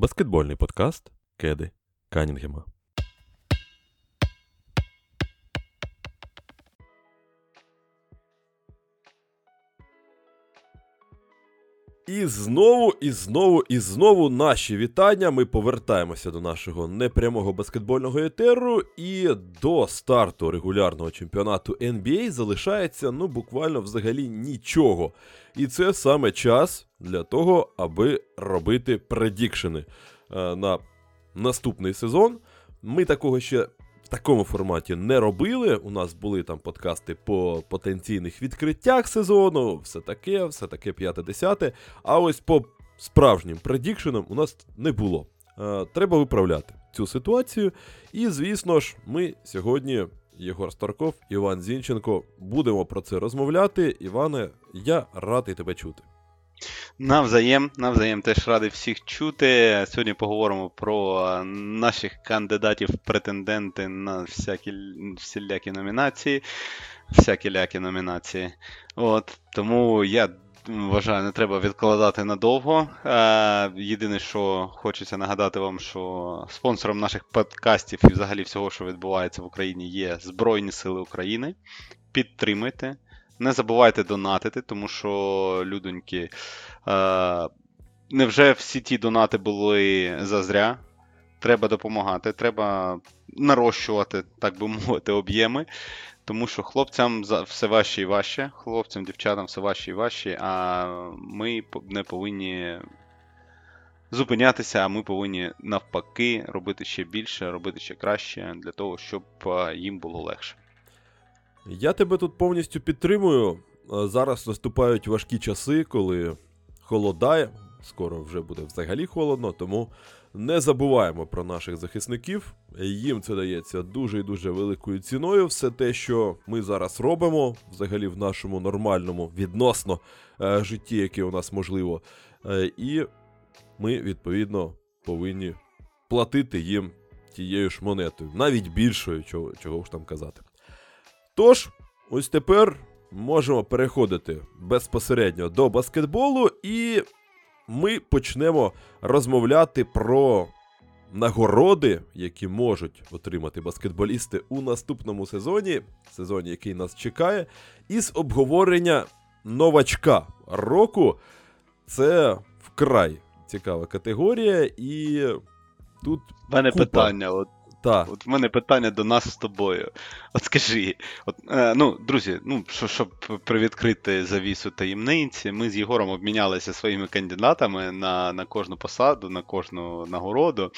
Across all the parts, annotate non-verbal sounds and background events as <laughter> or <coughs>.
Баскетбольний подкаст Кеди Канінгема. І знову, і знову, і знову наші вітання. Ми повертаємося до нашого непрямого баскетбольного етеру. І до старту регулярного чемпіонату NBA залишається ну буквально взагалі нічого. І це саме час для того, аби робити предікшени е, на наступний сезон. Ми такого ще такому форматі не робили. У нас були там подкасти по потенційних відкриттях сезону, все таке, все таке п'яте-десяте. А ось по справжнім предікшенам у нас не було. Е, Треба виправляти цю ситуацію. І, звісно ж, ми сьогодні, Єгор Старков, Іван Зінченко, будемо про це розмовляти. Іване, я радий тебе чути. Навзаєм, навзаєм теж радий всіх чути. Сьогодні поговоримо про наших кандидатів претенденти на всякі всілякі номінації. Всякі лякі номінації. От, Тому я вважаю, не треба відкладати надовго. Єдине, що хочеться нагадати вам, що спонсором наших подкастів і взагалі всього, що відбувається в Україні, є Збройні Сили України. Підтримуйте. Не забувайте донатити, тому що, людоньки, е, невже всі ті донати були зазря? Треба допомагати, треба нарощувати, так би <laughs> мовити, об'єми. Тому що хлопцям все важче і важче, хлопцям, дівчатам все важче і важче, а ми не повинні зупинятися, а ми повинні навпаки робити ще більше, робити ще краще для того, щоб їм було легше. Я тебе тут повністю підтримую. Зараз наступають важкі часи, коли холодає, скоро вже буде взагалі холодно, тому не забуваємо про наших захисників. Їм це дається дуже і дуже великою ціною. Все те, що ми зараз робимо, взагалі в нашому нормальному відносно е, житті, яке у нас можливо. Е, і ми, відповідно, повинні платити їм тією ж монетою, навіть більшою, чого, чого ж там казати. Тож, ось тепер можемо переходити безпосередньо до баскетболу, і ми почнемо розмовляти про нагороди, які можуть отримати баскетболісти у наступному сезоні, сезоні, який нас чекає, із обговорення новачка року. Це вкрай цікава категорія, і тут. У мене купа. питання. от так. От в мене питання до нас з тобою. От скажи, от, е, ну, друзі, ну, що, щоб привідкрити завісу таємниці, ми з Єгором обмінялися своїми кандидатами на на кожну посаду, на кожну нагороду.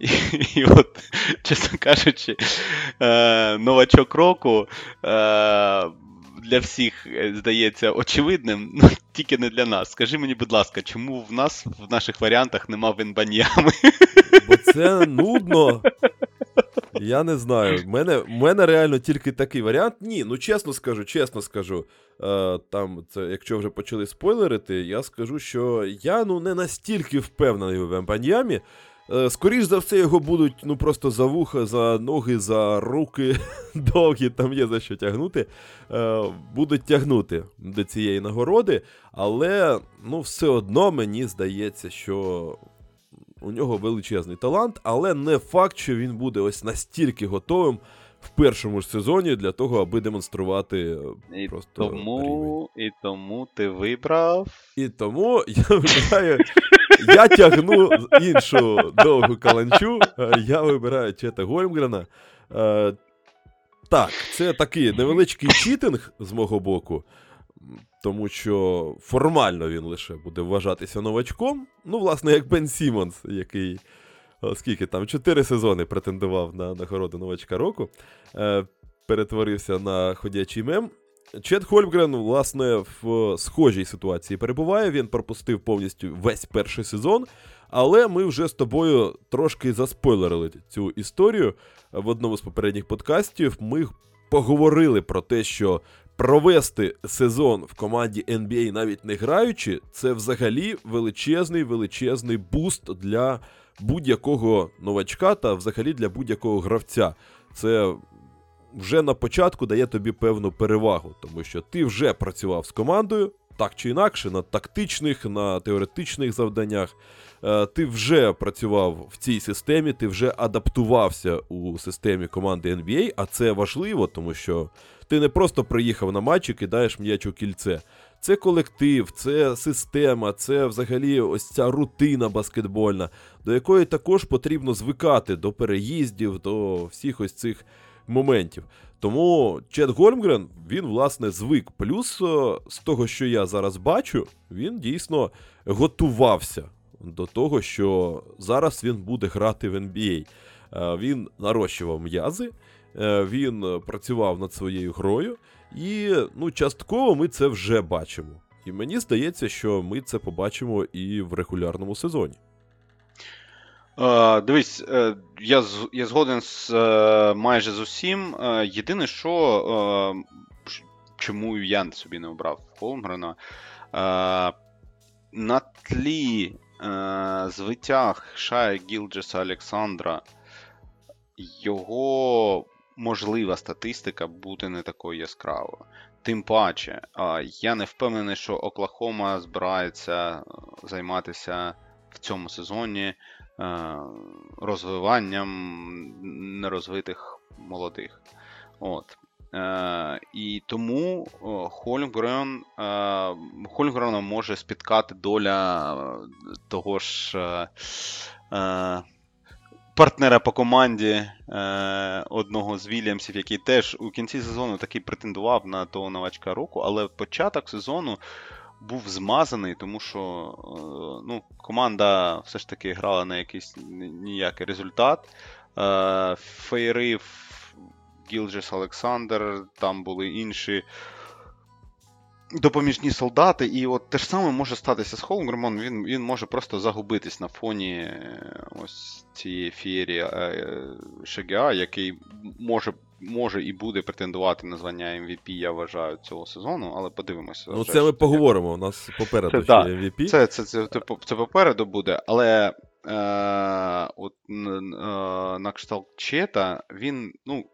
І, і от, чесно кажучи, е, новачок року. Е, для всіх е, здається очевидним, ну тільки не для нас. Скажи мені, будь ласка, чому в нас в наших варіантах нема винбаньями? Бо це нудно. Я не знаю. У мене мене реально тільки такий варіант. Ні, ну чесно скажу, чесно скажу. Е, там, це, Якщо вже почали спойлерити, я скажу, що я ну не настільки впевнений в Емпаньямі. Е, скоріш за все, його будуть ну просто за вуха, за ноги, за руки <laughs> довгі, там є за що тягнути. Е, будуть тягнути до цієї нагороди, але ну все одно мені здається, що у нього величезний талант, але не факт, що він буде ось настільки готовим в першому ж сезоні для того, аби демонструвати е, і просто. Тому, рівень. І тому ти вибрав. І тому я вибираю. Я тягну іншу довгу каланчу. Е, я вибираю Чета Гольмгрена. Е, так, це такий невеличкий cheating з мого боку тому що формально він лише буде вважатися новачком. Ну, власне, як Бен Сімонс, який скільки там чотири сезони претендував на нагороду новачка року, е, перетворився на ходячий мем. Чет Хольмгрен, власне, в схожій ситуації перебуває. Він пропустив повністю весь перший сезон. Але ми вже з тобою трошки заспойлерили цю історію в одному з попередніх подкастів. Ми поговорили про те, що провести сезон в команді NBA навіть не граючи, це взагалі величезний величезний буст для будь-якого новачка та взагалі для будь-якого гравця. Це вже на початку дає тобі певну перевагу, тому що ти вже працював з командою, так чи інакше, на тактичних, на теоретичних завданнях. Е, Ти вже працював в цій системі, ти вже адаптувався у системі команди NBA, а це важливо, тому що ти не просто приїхав на матч і кидаєш м'яч у кільце. Це колектив, це система, це взагалі ось ця рутина баскетбольна, до якої також потрібно звикати до переїздів, до всіх ось цих моментів. Тому Чет Гольмгрен, він, власне, звик. Плюс е, з того, що я зараз бачу, він дійсно готувався до того, що зараз він буде грати в NBA. Е, Він нарощував м'язи, е, він працював над своєю грою, і ну, частково ми це вже бачимо. І мені здається, що ми це побачимо і в регулярному сезоні. Е, дивись, е, я, я згоден з е, майже з усім. Е, єдине, що чому я собі не обрав Холмгрена, е, на тлі звитяг Шая Гілджеса Олександра, його можлива статистика буде не такою яскравою. Тим паче, я не впевнений, що Оклахома збирається займатися в цьому сезоні розвиванням нерозвитих молодих. От. Е, і тому Хольмгрен, е, Хольмгрена може спіткати доля е, того ж е, е, партнера по команді е, одного з Вільямсів, який теж у кінці сезону таки претендував на того новачка року, але початок сезону був змазаний, тому що е, ну, команда все ж таки грала на якийсь ніякий результат. Е, Фейрив, Гілджес Олександр, там були інші допоміжні солдати, і от те ж саме може статися з Холмгремом, він, він може просто загубитись на фоні е, ось цієї фієрії е, Шегіа, який може, може і буде претендувати на звання MVP, я вважаю, цього сезону, але подивимося. Ну, це ми поговоримо. У нас попереду Це ще да. MVP. Це, це, це, це, це попереду буде, але е, от, е, на кшталт Чета, він ну,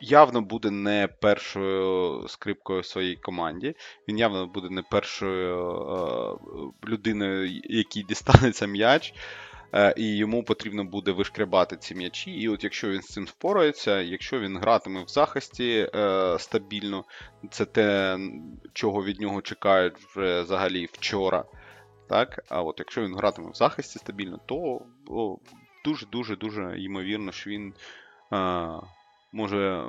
явно буде не першою скрипкою в своїй команді. Він явно буде не першою е, людиною, якій дістанеться м'яч. Е, І йому потрібно буде вишкребати ці м'ячі. І от якщо він з цим впорається, якщо він гратиме в захисті е, стабільно, це те, чого від нього чекають вже взагалі вчора. Так? А от якщо він гратиме в захисті стабільно, то дуже-дуже дуже ймовірно, що він е, може е,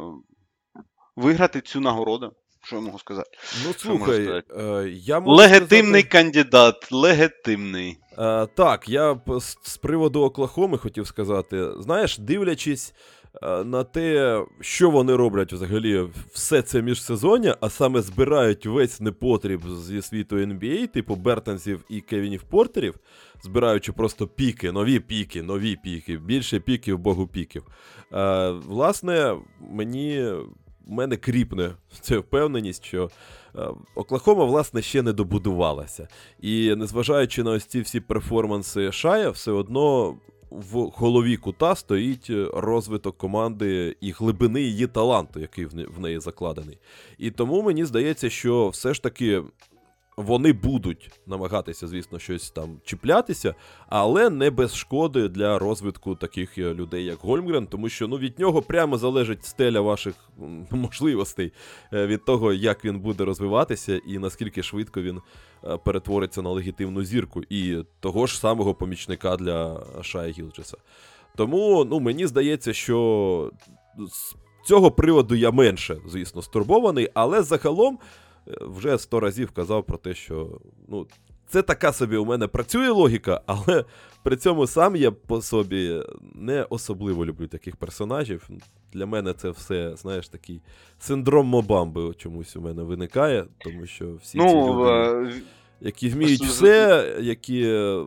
виграти цю нагороду. Що я можу сказати? Ну, слухай, сказати? е, я можу Легітимний сказати- кандидат, легітимний. Е, так, я з, приводу Оклахоми хотів сказати. Знаєш, дивлячись на те, що вони роблять взагалі все це міжсезоння, а саме збирають весь непотріб зі світу NBA, типу Бертонсів і Кевінів Портерів, збираючи просто піки, нові піки, нові піки, більше піків, богу піків. Е, власне, мені. в мене кріпне ця впевненість, що е, Оклахома, власне, ще не добудувалася. І незважаючи на ось ці всі перформанси Шая, все одно в голові кута стоїть е, розвиток команди і глибини її таланту, який в неї закладений. І тому мені здається, що все ж таки. Вони будуть намагатися, звісно, щось там чіплятися, але не без шкоди для розвитку таких е, людей, як Гольмгрен, тому що ну, від нього прямо залежить стеля ваших <laughs> можливостей е, від того, як він буде розвиватися і наскільки швидко він перетвориться на легітимну зірку, і того ж самого помічника для Шая Гілджеса. Тому ну, мені здається, що з цього приводу я менше, звісно, стурбований, але загалом е, вже сто разів казав про те, що ну, це така собі у мене працює логіка, але при цьому сам я по собі не особливо люблю таких персонажів. Для мене це все, знаєш, такий синдром Мобамби чомусь у мене виникає, тому що всі ці Ну, люди, е, які вміють все, які е,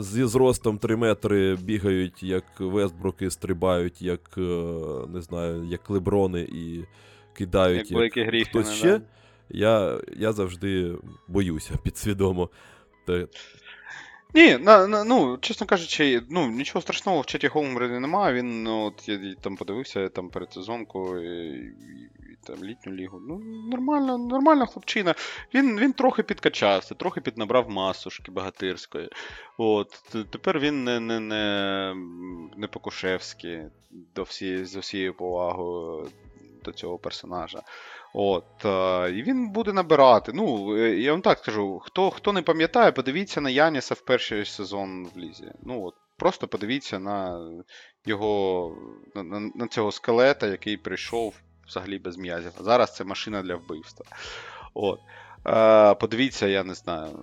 зі зростом 3 метри бігають, як Вестбруки, стрибають, як е, не знаю, як Леброни і кидають як як, хтось ще. да. Я, я завжди боюся <laughs> підсвідомо. Ні, на, на, ну, чесно кажучи, ну, нічого страшного в чаті Холмгрена немає. Він, ну, от я там подивився там перед сезонкою, і, там, літню лігу. Ну, нормально, нормальна хлопчина. Він він трохи підкачався, трохи піднабрав масушки багатирської. От, Тепер він не не, не, не Покушевський до всієї, з усією повагою до цього персонажа. От, І він буде набирати. Ну, я вам так скажу, хто хто не пам'ятає, подивіться на Яніса в перший сезон в Лізі. Ну, от, Просто подивіться на його на, на цього скелета, який прийшов взагалі без м'язів. Зараз це машина для вбивства. От. Е, Подивіться, я не знаю.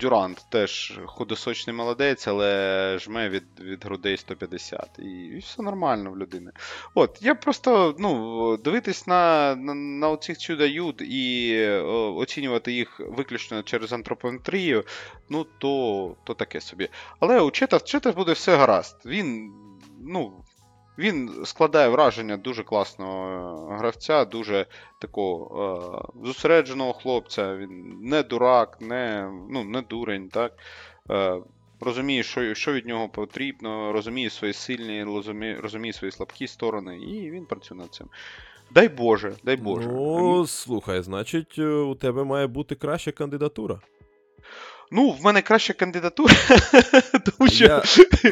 Дюрант теж худосочний молодець, але жме від від грудей 150. І, і все нормально в людини. От, Я просто ну, дивитись на на, на оцих чудо-юд і о, оцінювати їх виключно через антропометрію, ну, то то таке собі. Але у Чета, Чета буде все гаразд. Він, ну, він складає враження дуже класного е, гравця, дуже такого е, зосередженого хлопця. Він не дурак, не ну, не дурень. так. Е, Розуміє, що що від нього потрібно, розуміє свої сильні, розуміє, розуміє свої слабкі сторони, і він працює над цим. Дай Боже, дай Боже. Ну, слухай, значить, е, у тебе має бути краща кандидатура. Ну, в мене краща кандидатура. <laughs> тому що... Я,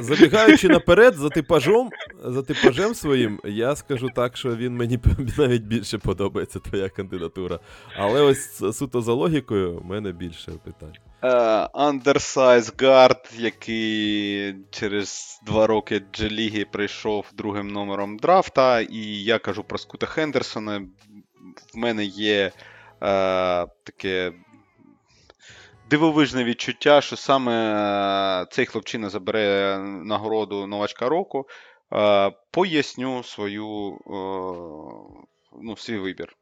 Забігаючи наперед, за типажом за типажем своїм, я скажу так, що він мені <laughs> навіть більше подобається, твоя кандидатура. Але ось суто за логікою, в мене більше питань. Undersize uh, Guard, який через два роки Джеліги прийшов другим номером драфта, і я кажу про Скута Хендерсона. В мене є uh, таке дивовижне відчуття, що саме е, цей хлопчина забере нагороду новачка року. Е, поясню свою, е, ну, свій вибір,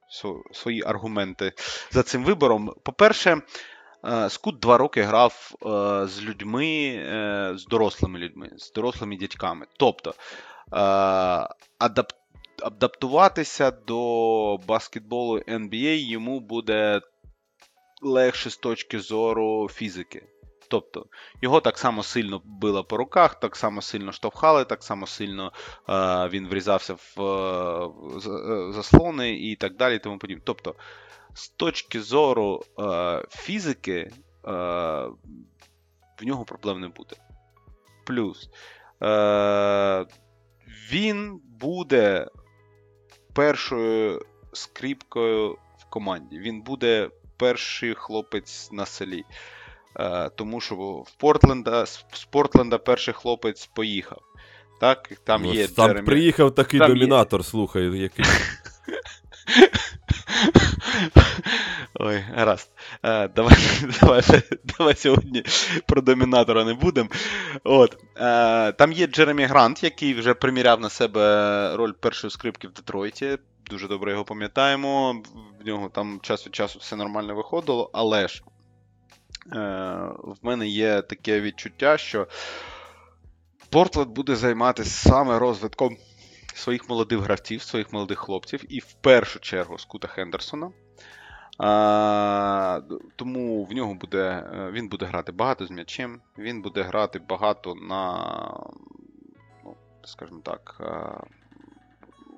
свої аргументи за цим вибором. По-перше, Скут два роки грав з людьми, з дорослими людьми, з дорослими дядьками. Тобто адаптуватися до баскетболу NBA йому буде легше з точки зору фізики. Тобто його так само сильно било по руках, так само сильно штовхали, так само сильно е, він врізався в е, заслони і так далі. тому подібне. Тобто, з точки зору е, фізики, е, в нього проблем не буде. Плюс е, він буде першою скріпкою в команді. Він буде перший хлопець на селі. Е, Тому що в Портленда, з Портленда перший хлопець поїхав. Так, Там ну, є там Джеремі... приїхав такий там домінатор, є... слухай, який. <laughs> Ой, гаразд. Е, давай <laughs> давай, давай сьогодні про домінатора не будемо. От, е, Там є Джеремі Грант, який вже приміряв на себе роль першої скрипки в Детройті дуже добре його пам'ятаємо. В нього там час від часу все нормально виходило, але ж е, в мене є таке відчуття, що Портленд буде займатися саме розвитком своїх молодих гравців, своїх молодих хлопців, і в першу чергу Скута Хендерсона. А, Тому в нього буде, е, він буде грати багато з м'ячем, він буде грати багато на, ну, скажімо так, е,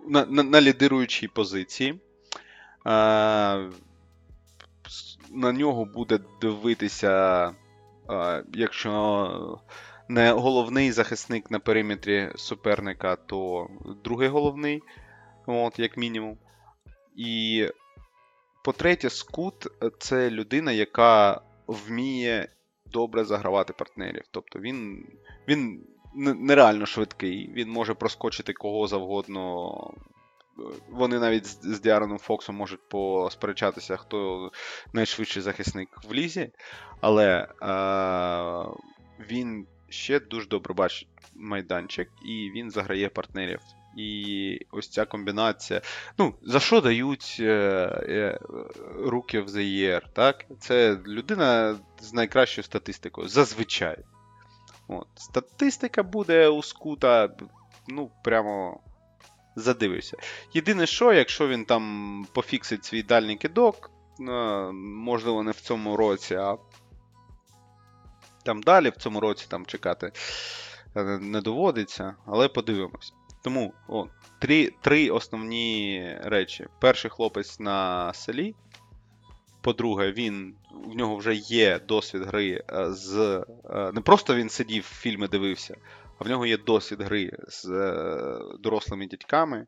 на на, лідируючій позиції. Е, На нього буде дивитися, е, якщо не головний захисник на периметрі суперника, то другий головний, от, як мінімум. І по-третє, Скут це людина, яка вміє добре загравати партнерів. Тобто він він нереально швидкий, він може проскочити кого завгодно. Вони навіть з Діароном Фоксом можуть посперечатися, хто найшвидший захисник в лізі, але е, він ще дуже добре бачить майданчик і він заграє партнерів. І ось ця комбінація. Ну, за що дають е, е, руки в year, так? Це людина з найкращою статистикою. Зазвичай. От. Статистика буде у скута, ну, прямо задивишся. Єдине, що, якщо він там пофіксить свій дальній кидок, е, можливо, не в цьому році, а там далі в цьому році там чекати е, не доводиться, але подивимось. Тому о, три, три основні речі. Перший хлопець на селі. По-друге, він в нього вже є досвід гри е, з. е, Не просто він сидів, фільми дивився, а в нього є досвід гри з е, дорослими дядьками,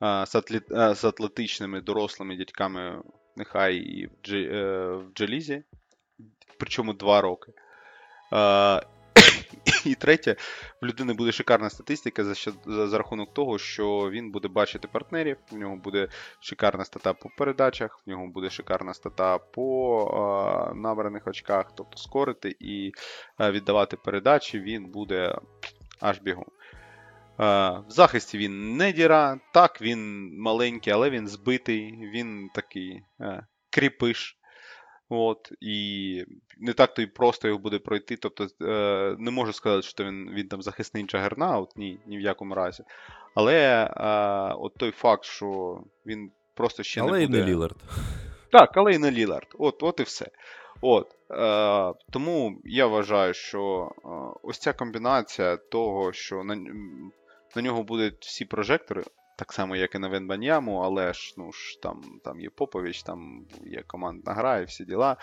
з, атлет, з атлетичними дорослими дядьками, нехай і в Джелізі, причому два роки. І третє, в людини буде шикарна статистика за, за, за рахунок того, що він буде бачити партнерів, в нього буде шикарна стата по передачах, в нього буде шикарна стата по е, набраних очках, тобто скорити і е, віддавати передачі він буде аж бігом. В захисті він не діра, так, він маленький, але він збитий, він такий е, кріпиш. От, і не так то і просто його буде пройти. Тобто е, не можу сказати, що він, він там захисний джагернаут, ні, ні в якому разі. Але е, от той факт, що він просто ще Але не і не Лілард. Так, але і не Лілард. От, от і все. От, е, тому я вважаю, що е, ось ця комбінація того, що на, на нього будуть всі прожектори, так само, як і на Венбаньяму, але ж, ну, ж там, там є Попович, там є командна гра і всі діла.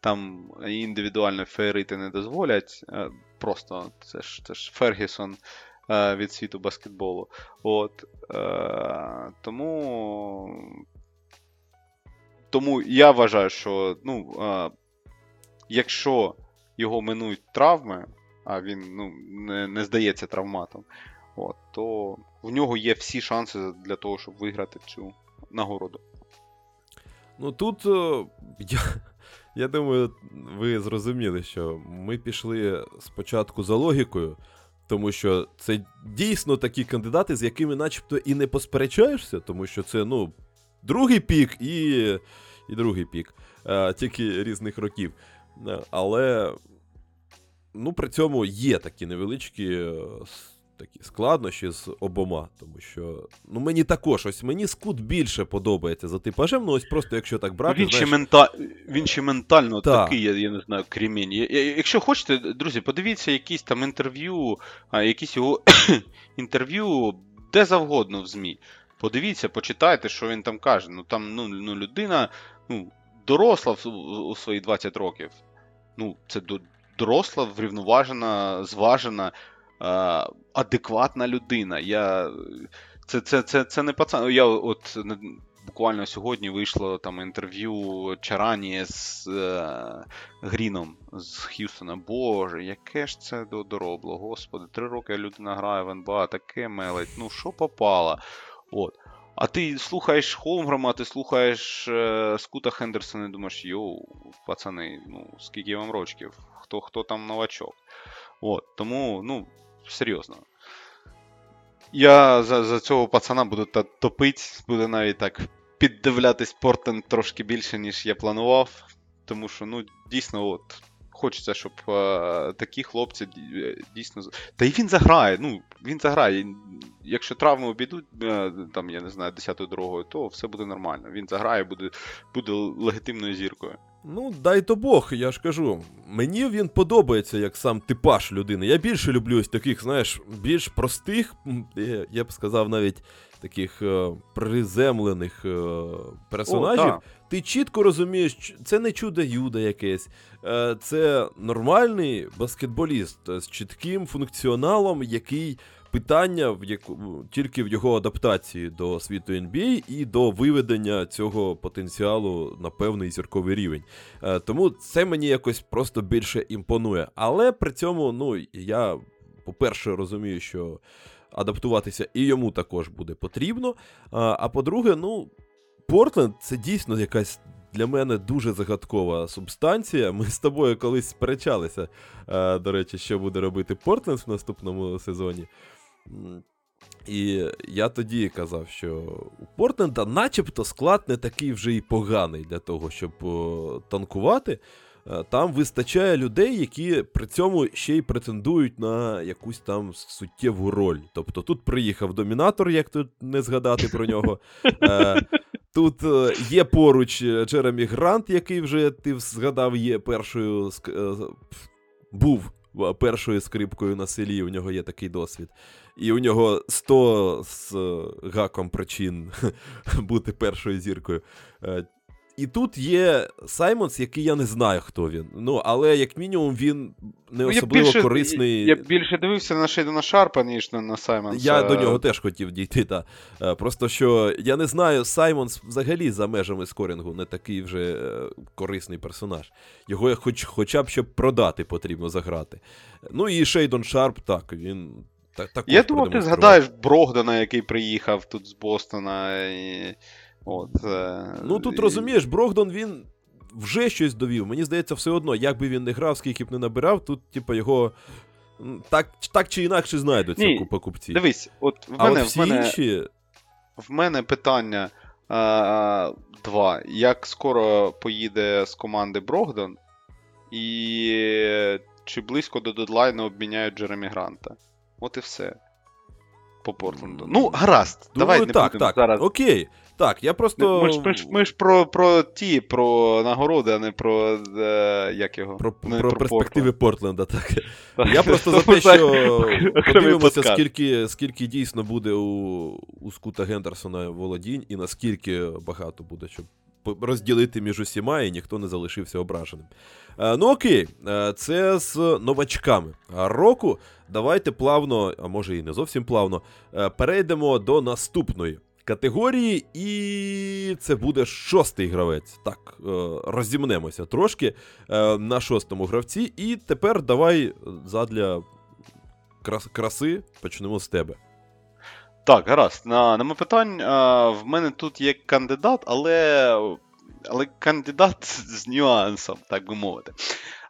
Там індивідуально фейрити не дозволять. Е, просто це ж, це ж Фергюсон е, від світу баскетболу. От, е, тому тому я вважаю, що ну, якщо його минують травми, а він ну, не, не здається травматом, от, то в нього є всі шанси для того, щоб виграти цю нагороду. Ну тут е, я, я думаю, ви зрозуміли, що ми пішли спочатку за логікою, тому що це дійсно такі кандидати, з якими начебто і не посперечаєшся, тому що це, ну, другий пік і, і другий пік, е, тільки різних років. Е, Але ну, при цьому є такі невеличкі такі складнощі з обома, тому що ну, мені також, ось мені скут більше подобається за типажем, ну ось просто якщо так брати. він, ще мента... він ще ментально Так. такий, я, я не знаю, я- Якщо хочете, друзі, подивіться якісь там інтерв'ю, а, якісь його <coughs> інтерв'ю де завгодно в ЗМІ. Подивіться, почитайте, що він там каже. Ну там ну, ну, людина ну, доросла в, у свої 20 років. Ну, це до- доросла, врівноважена, зважена, адекватна людина. Я... Це, це, це, це не пацан. Я от буквально сьогодні вийшло там інтерв'ю Чарані з е, Гріном з Х'юстона. Боже, яке ж це доробло, господи, три роки людина грає в НБА, таке мелить, ну що попало. От. А ти слухаєш Холмграма, ти слухаєш е, Скута Хендерсона і думаєш, йоу, пацани, ну скільки вам рочків, хто, хто там новачок. От, тому, ну, серйозно. Я за, за цього пацана буду топить, буду навіть так піддивлятись Портленд трошки більше, ніж я планував. Тому що, ну, дійсно, от, хочеться, щоб е, такі хлопці е, дійсно. Та й він заграє, ну, він заграє. Якщо травми обійдуть, е, там, я не знаю, 10-ю дорогою, то все буде нормально. Він заграє, буде, буде легітимною зіркою. Ну, дай то Бог, я ж кажу. Мені він подобається як сам типаж людини. Я більше люблю ось таких, знаєш, більш простих, я, я б сказав, навіть таких е, приземлених е, персонажів. О. Ти чітко розумієш, це не чудо юда якесь, е, це нормальний баскетболіст е, з чітким функціоналом, який питання в яку, тільки в його адаптації до світу NBA і до виведення цього потенціалу на певний зірковий рівень. Е, Тому це мені якось просто більше імпонує. Але при цьому, ну, я, по-перше, розумію, що адаптуватися і йому також буде потрібно. А, а по-друге, ну, Портленд це дійсно якась. Для мене дуже загадкова субстанція. Ми з тобою колись сперечалися, е, до речі, що буде робити Портленд в наступному сезоні. І я тоді казав, що у Портленда начебто склад не такий вже і поганий для того, щоб танкувати. Е, Там вистачає людей, які при цьому ще й претендують на якусь там суттєву роль. Тобто тут приїхав домінатор, як тут не згадати про нього. Е, Тут е, є поруч Джеремі Грант, який вже ти згадав, є першою був першою скрипкою на селі, у нього є такий досвід. І у нього 100 з е, гаком причин <laughs> бути першою зіркою. І тут є Саймонс, який я не знаю, хто він. Ну, але як мінімум він не Ну, я особливо більше, корисний. Я більше дивився на Шейдена Шарпа, ніж на, на Саймонса. Я до нього теж хотів дійти. Та. Е, Просто що я не знаю, Саймонс взагалі за межами скорінгу не такий вже е, корисний персонаж. Його хоч, хоча б щоб продати потрібно заграти. Ну і Шейдон Шарп, так, він. та- також Я думав, ти згадаєш Брогдана, який приїхав тут з Бостона. І... От, е, Ну тут і- розумієш, Брогдон він вже щось довів. Мені здається, все одно, як би він не грав, скільки б не набирав, тут, типу, його. Так, так чи інакше знайдуться Ні, Ні, покупці. Дивись, от в а мене, от всі в мене, інші. в мене питання а, два. Як скоро поїде з команди Брогдон, і чи близько до дедлайну обміняють Джеремі Гранта? От і все. По Портленду. Ну, гаразд. Думаю, давай не так, будемо так. зараз. Окей. Так, я просто. Ми ж, ми, ж, ми ж про, про ті, про нагороди, а не про. Е, як його? Про, Не про перспективи Портленда, так. Я просто за <laughs> те, що <laughs> подивимося, скільки, скільки дійсно буде у, у Скута Гендерсона володінь, і наскільки багато буде, щоб розділити між усіма, і ніхто не залишився ображеним. Е, ну окей, е, це з новачками. Року давайте плавно, а може і не зовсім плавно, е, перейдемо до наступної. Категорії, і це буде шостий гравець. Так, розімнемося трошки на шостому гравці. І тепер давай задля краси почнемо з тебе. Так, гаразд. На, нема питань. А, в мене тут є кандидат, але, але кандидат з нюансом, так би мовити.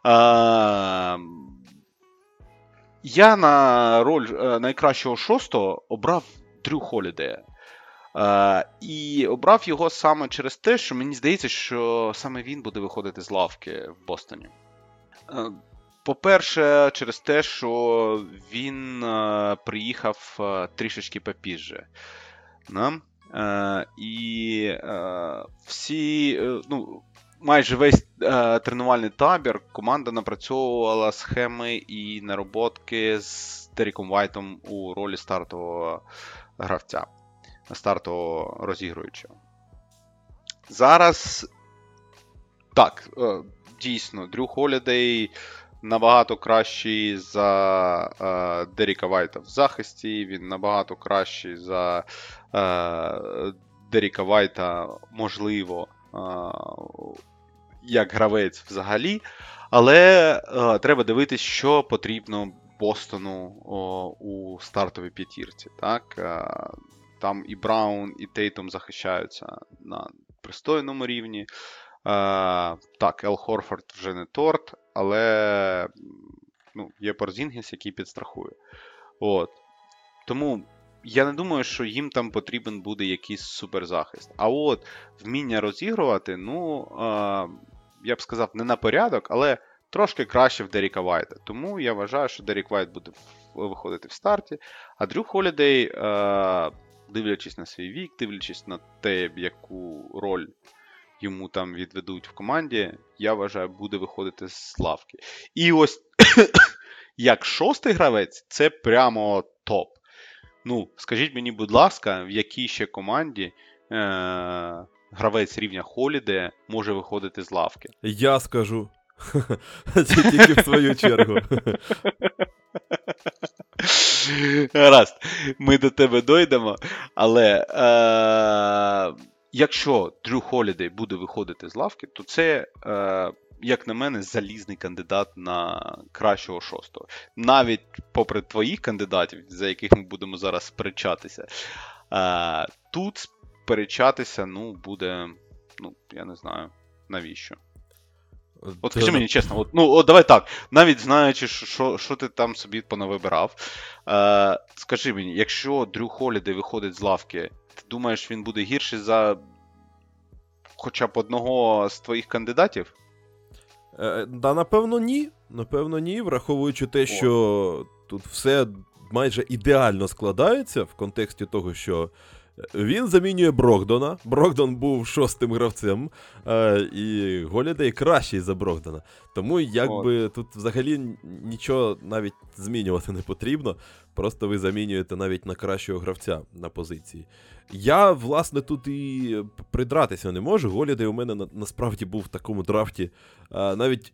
А, я на роль е, найкращого шостого обрав Дрю Холідея. І обрав його саме через те, що мені здається, що саме він буде виходити з лавки в Бостоні. Е, По-перше, через те, що він е, приїхав е, трішечки попізже. Да? Е, і всі, ну, майже весь тренувальний табір команда напрацьовувала схеми і нароботки з Деріком Вайтом у ролі стартового гравця, стартового розігруючого. Зараз так, дійсно, Дрю Холідей набагато кращий за е, Деріка Вайта в захисті, він набагато кращий за е, Деріка Вайта, можливо, е, як гравець взагалі. Але треба дивитись, що потрібно Бостону у стартовій п'ятірці. Так? Там і Браун, і Тейтом захищаються на пристойному рівні. Так, Ел Хорфорд вже не торт, але ну, є Порзінгіс, який підстрахує. От. Тому я не думаю, що їм там потрібен буде якийсь суперзахист. А от вміння розігрувати, ну, я б сказав, не на порядок, але трошки краще в Деріка Вайта. Тому я вважаю, що Дерік Вайт буде виходити в старті. А Дрю Холідей, дивлячись на свій вік, дивлячись на те, яку роль йому там відведуть в команді, я вважаю, буде виходити з лавки. І ось <coughs> як шостий гравець, це прямо топ. Ну, скажіть мені, будь ласка, в якій ще команді е- гравець рівня Холіде може виходити з лавки? Я скажу. Ті- <laughs> Тільки в свою чергу. Гаразд, ми до тебе дойдемо. Але е- якщо Дрю Холідей буде виходити з лавки, то це, е- як на мене, залізний кандидат на кращого шостого. Навіть попри твоїх кандидатів, за яких ми будемо зараз сперечатися, е- тут сперечатися, ну, буде, ну, я не знаю, навіщо. От скажи мені чесно, от, ну от давай так, навіть знаючи, що, що, ти там собі понавибирав, е, скажи мені, якщо Дрю Холідей виходить з лавки, ти думаєш, він буде гірший за хоча б одного з твоїх кандидатів? Е, Да, напевно, ні. Напевно, ні, враховуючи те, що тут все майже ідеально складається в контексті того, що Він замінює Брогдона. Брогдон був шостим гравцем, е, і Голідей кращий за Брогдона. Тому якби тут взагалі нічого навіть змінювати не потрібно. Просто ви замінюєте навіть на кращого гравця на позиції. Я, власне, тут і придратися не можу. Голідей у мене на, насправді був в такому драфті е, навіть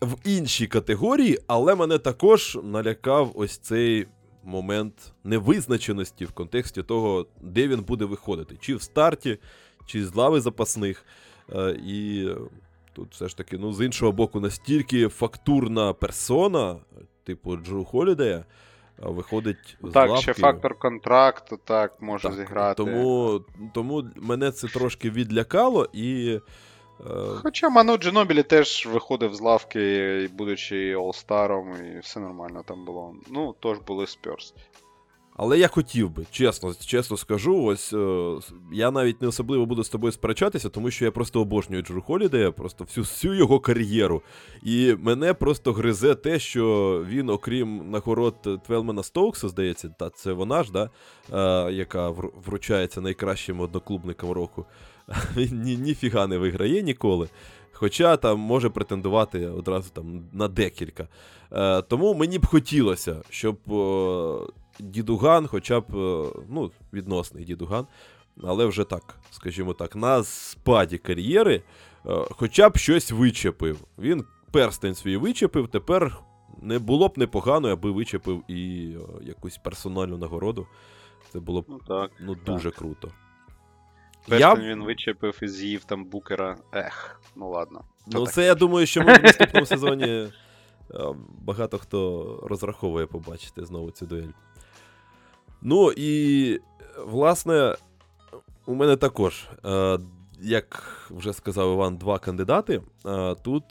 в іншій категорії, але мене також налякав ось цей момент невизначеності в контексті того, де він буде виходити, чи в старті, чи з лави запасних. Е, І тут все ж таки, ну, з іншого боку, настільки фактурна персона, типу Джру Холідея, е, виходить з Так, лавки. ще фактор контракту, так, може Так, зіграти. Тому, тому мене це трошки відлякало і. Е, Хоча Ману Джинобілі теж виходив з лавки, будучи All-Старом, і все нормально там було. Ну, тож були Спёрс. Але я хотів би, чесно, чесно скажу, ось е, я навіть не особливо буду з тобою сперечатися, тому що я просто обожнюю Джру Холідея, просто всю, всю його кар'єру. І мене просто гризе те, що він, окрім нагород Твелмена Стоукса, здається, та це вона ж, да, е, яка вручається найкращим одноклубникам року. <laughs> Він ні, ніфіга не виграє ніколи. Хоча там може претендувати одразу там на декілька. Е, тому мені б хотілося, щоб е, дідуган, хоча б е, ну, відносний дідуган, але вже так, скажімо так, на спаді кар'єри, е, хоча б щось вичепив. Він перстень свій вичепив, тепер не було б непогано, аби вичепив і е, якусь персональну нагороду. Це було б Ну так. ну, дуже круто. Першим він вичепив і з'їв там букера. Ех, ну ладно. Ну, так. це я думаю, що може в наступному сезоні е, багато хто розраховує побачити знову цю дуель. Ну і, власне, у мене також, е, як вже сказав Іван, два кандидати. Е, Тут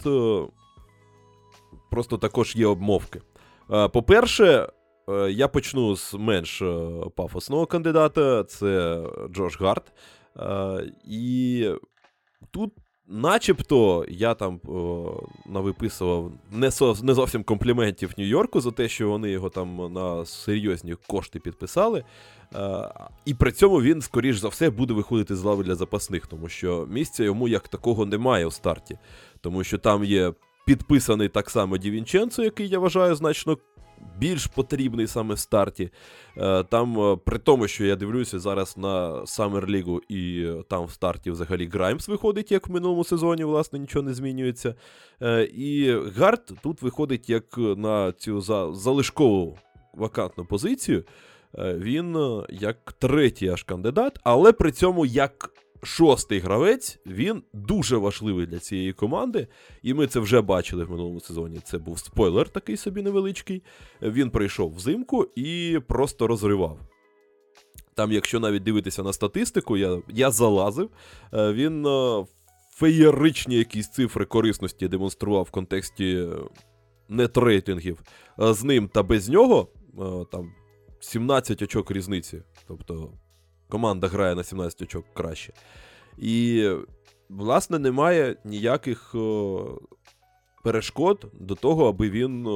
просто також є обмовки. По-перше, я почну з менш пафосного кандидата, це Джош Гарт. Е, І тут Начебто я там о, навиписував не, зовсім компліментів Нью-Йорку за те, що вони його там на серйозні кошти підписали. Е, і при цьому він, скоріш за все, буде виходити з лави для запасних, тому що місця йому як такого немає у старті. Тому що там є підписаний так само Ді Вінченцо, який я вважаю значно більш потрібний саме в старті. Е, Там, е, при тому, що я дивлюся зараз на Summer League, і е, там в старті взагалі Граймс виходить, як в минулому сезоні, власне, нічого не змінюється. І Гард тут виходить як на цю залишкову вакантну позицію. Він як третій аж кандидат, але при цьому як шостий гравець він дуже важливий для цієї команди. І ми це вже бачили в минулому сезоні. Це був спойлер такий собі невеличкий. Він прийшов взимку і просто розривав. Там, якщо навіть дивитися на статистику, я, я залазив, е, він е, феєричні якісь цифри корисності демонстрував в контексті е, нетрейтингів з ним та без нього. Там 17 очок різниці. Тобто команда грає на 17 очок краще. І, власне, немає ніяких перешкод до того, аби він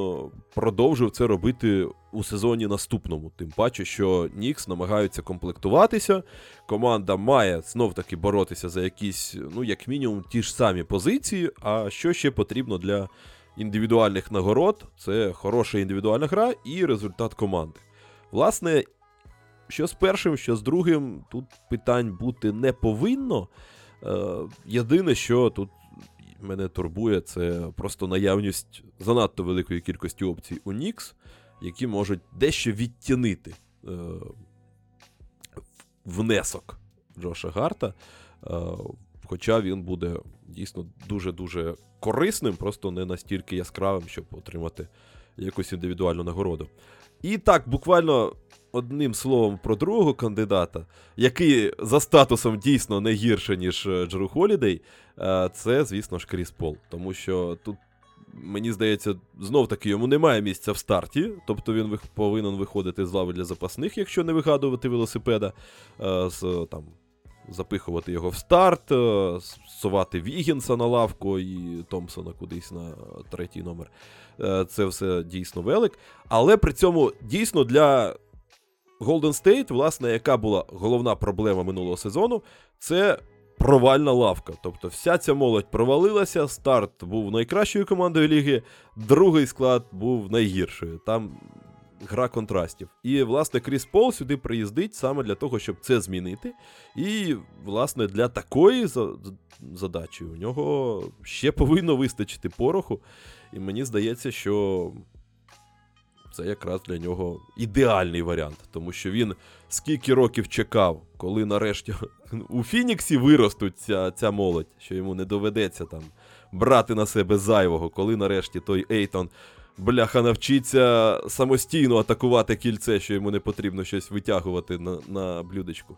продовжив це робити у сезоні наступному. Тим паче, що Нікс намагаються комплектуватися. Команда має знов-таки боротися за якісь, ну, як мінімум, ті ж самі позиції. А що ще потрібно для індивідуальних нагород? Це хороша індивідуальна гра і результат команди. Власне, що з першим, що з другим, тут питань бути не повинно. Е, єдине, що тут мене турбує, це просто наявність занадто великої кількості опцій у Nix, які можуть дещо відтінити е, внесок Джоша Гарта. Е, хоча він буде дійсно дуже-дуже корисним, просто не настільки яскравим, щоб отримати якусь індивідуальну нагороду. І так, буквально одним словом про другого кандидата, який за статусом дійсно не гірше, ніж е, Джеру Холідей, е, це, звісно ж, Кріс Пол. Тому що тут, мені здається, знов таки йому немає місця в старті, тобто він повинен виходити з лави для запасних, якщо не вигадувати велосипеда, е, з там. Запихувати його в старт, сувати Вігінса на лавку і Томпсона кудись на третій номер. Це все дійсно велик. Але при цьому дійсно для Golden State, власне, яка була головна проблема минулого сезону, це провальна лавка. Тобто вся ця молодь провалилася, старт був найкращою командою ліги, другий склад був найгіршою. Там гра контрастів. І, власне, Кріс Пол сюди приїздить саме для того, щоб це змінити. І, власне, для такої задачі у нього ще повинно вистачити пороху. І мені здається, що це якраз для нього ідеальний варіант, тому що він скільки років чекав, коли нарешті у Фініксі виростуть ця, ця молодь, що йому не доведеться там брати на себе зайвого, коли нарешті той Ейтон. Бляха навчиться самостійно атакувати кільце, що йому не потрібно щось витягувати на, на блюдечку.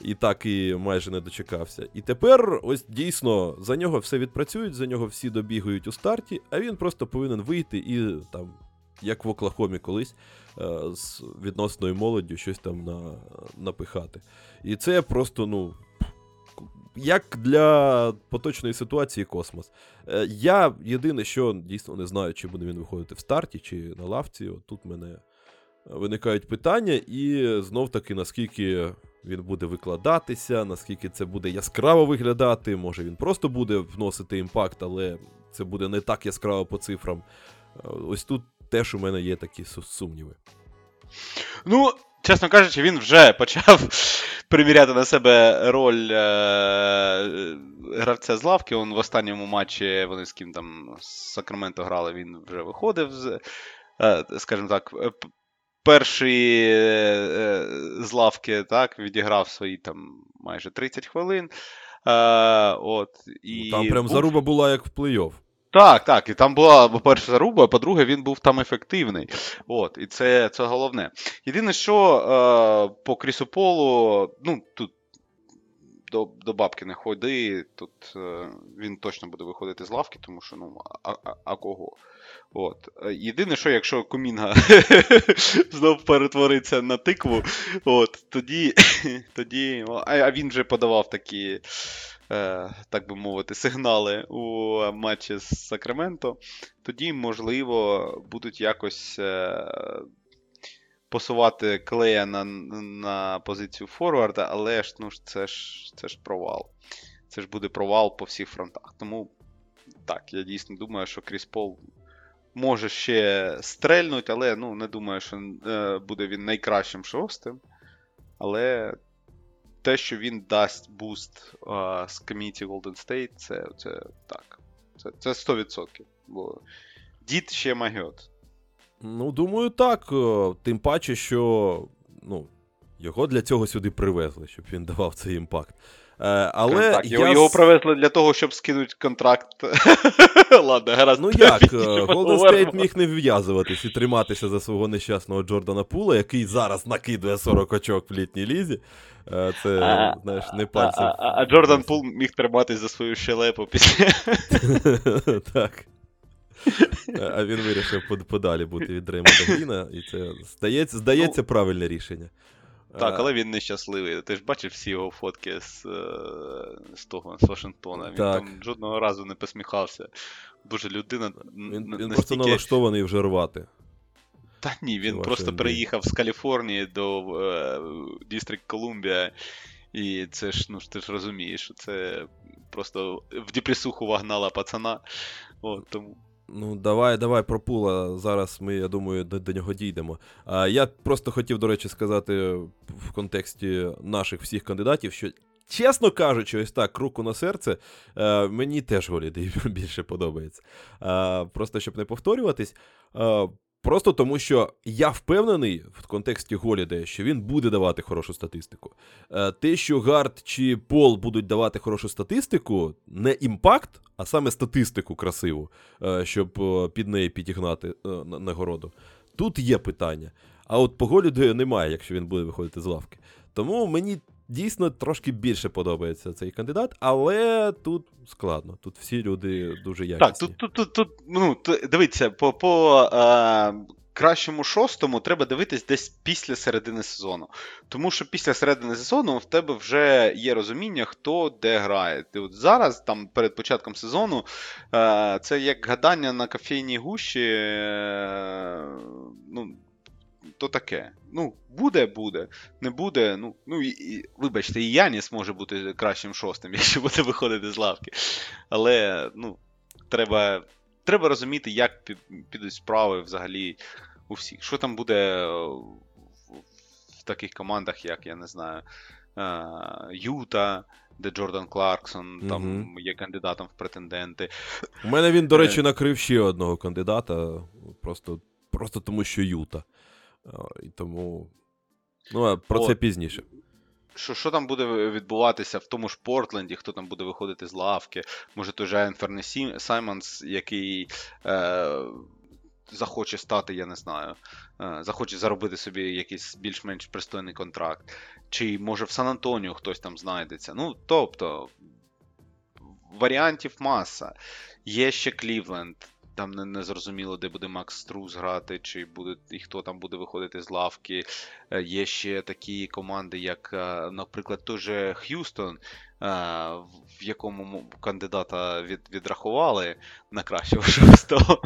І так і майже не дочекався. І тепер, ось дійсно, за нього все відпрацюють, за нього всі добігають у старті, а він просто повинен вийти і там, як в Оклахомі колись, е, з відносною молоддю щось там на, напихати. І це просто, ну. Як для поточної ситуації космос. Е, Я єдине, що дійсно не знаю, чи буде він виходити в старті, чи на лавці. От тут мене виникають питання, і знов таки, наскільки він буде викладатися, наскільки це буде яскраво виглядати. Може він просто буде вносити імпакт, але це буде не так яскраво по цифрам. Е, Ось тут теж у мене є такі сумніви. Ну, чесно кажучи, він вже почав приміряти на себе роль е- гравця з лавки. Он в останньому матчі вони з ким там з Сакраменто грали, він вже виходив з, е, скажімо так, е, перший е, з лавки так, відіграв свої там майже 30 хвилин. Е, от, і Ну, Там прям був- заруба була як в плей-офф. Так, так. І там була, по-перше, заруба, а по-друге, він був там ефективний. От, і це, це головне. Єдине, що е, по Крісу Полу, ну, тут до, до бабки не ходи, тут е, він точно буде виходити з лавки, тому що, ну, а, а, а кого? От. Е, Єдине, що якщо Комінга <laughs> знов перетвориться на тикву, от, тоді, <laughs> тоді а, він вже подавав такі, так би мовити, сигнали у матчі з Сакраменто, тоді, можливо, будуть якось е, посувати клея на, на позицію форварда, але ж, ну, це, ж, це ж провал. Це ж буде провал по всіх фронтах. Тому так, я дійсно думаю, що Кріс Пол може ще стрельнуть, але ну, не думаю, що е, буде він найкращим шостим. Але те, що він дасть буст з коміті Golden State, це, це так. Це, це 100%. Бо дід ще магіот. Ну, думаю, так. е, Тим паче, що ну, його для цього сюди привезли, щоб він давав цей impact. Е, але так, я його, привезли для того, щоб скинути контракт. <laughs> Ладно, гаразд. Ну як, е, Golden. State міг не вв'язуватись і триматися за свого нещасного Джордана Пула, який зараз накидує 40 очок в літній лізі. Е, Це, А, знаєш, не пальцем. а, а Джордан Пул міг триматись за свою щелепу після. <laughs> Так. А він вирішив подалі бути від Дреймонда Гріна, і це здається, здається правильне рішення. Так, Е, але він нещасливий. Ти ж бачив всі його фотки з, е, з того, з Вашингтона. Він Так. там жодного разу не посміхався. Боже, людина. Він, він просто налаштований вже рвати. Та ні, він Ваша просто переїхав з Каліфорнії до е, Дістрикт Колумбія. І це ж, ну ти ж розумієш, що це просто в депресуху вагнала пацана. От, тому. Ну, давай, давай про Пула. Зараз ми, я думаю, до, до нього дійдемо. А, я просто хотів, до речі, сказати в контексті наших всіх кандидатів, що, чесно кажучи, ось так, руку на серце, е, мені теж Голідей <laughs> більше подобається. Е, просто щоб не повторюватись. Е, Просто тому, що я впевнений в контексті Голідея, що він буде давати хорошу статистику. Е, Те, що Гард чи Пол будуть давати хорошу статистику, не impact, а саме статистику красиву, е, щоб е, під неї підігнати нагороду. Тут є питання. А от по Голідею немає, якщо він буде виходити з лавки. Тому мені дійсно трошки більше подобається цей кандидат, але тут складно. Тут всі люди дуже якісні. Так, тут, тут, тут, тут ну, дивіться, по, по е, кращому шостому треба дивитись десь після середини сезону. Тому що після середини сезону в тебе вже є розуміння, хто де грає. Ти от зараз, там перед початком сезону, е, це як гадання на кофейній гущі. Е, ну, то таке. Ну, буде, буде. Не буде. Ну, ну і, і, вибачте, і Яніс може бути кращим шостим, <laughs> якщо буде виходити з лавки. Але, ну, треба, треба розуміти, як підуть справи взагалі у всіх. Що там буде е, в, в таких командах, як, я не знаю, е, Юта, де Джордан Кларксон там Мгм. є кандидатом в претенденти. У мене він, до Е. речі, накрив ще одного кандидата, просто, просто тому, що Юта. І тому. Ну, а про це пізніше. Що, що там буде відбуватися в тому ж Портленді, хто там буде виходити з лавки? Може, той же Енферне Саймонс, який е, захоче стати, я не знаю, е, захоче заробити собі якийсь більш-менш пристойний контракт. Чи може в Сан-Антоніо хтось там знайдеться. Ну, тобто, варіантів маса. Є ще Клівленд. Там не, не зрозуміло, де буде Макс Струс грати, чи буде і хто там буде виходити з лавки. Е, Є ще такі команди, як, е, наприклад, той же Х'юстон, е, в якому кандидата від, відрахували на кращого шостого.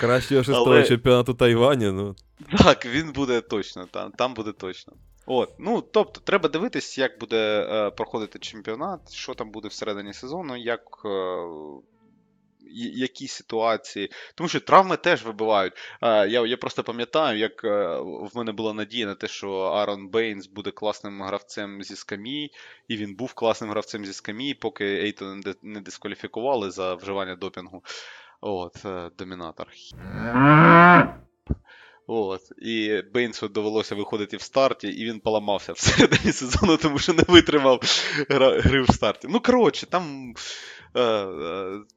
Кращого шестого Але- чемпіонату Тайваня, ну. Так, він буде точно, там, там буде точно. От, ну тобто, треба дивитись, як буде е, проходити чемпіонат, що там буде всередині сезону, як. Е, які ситуації. Тому що травми теж вибивають. Е, я, я просто пам'ятаю, як е, в мене була надія на те, що Аарон Бейнс буде класним гравцем зі скам'ї, і він був класним гравцем зі скам'ї, поки Ейтон не- дискваліфікували за вживання допінгу. От, е, домінатор. От. І Бейнсу довелося виходити в старті, і він поламався <laughs> всередині сезону, тому що не витримав гри в старті. Ну, коротше, там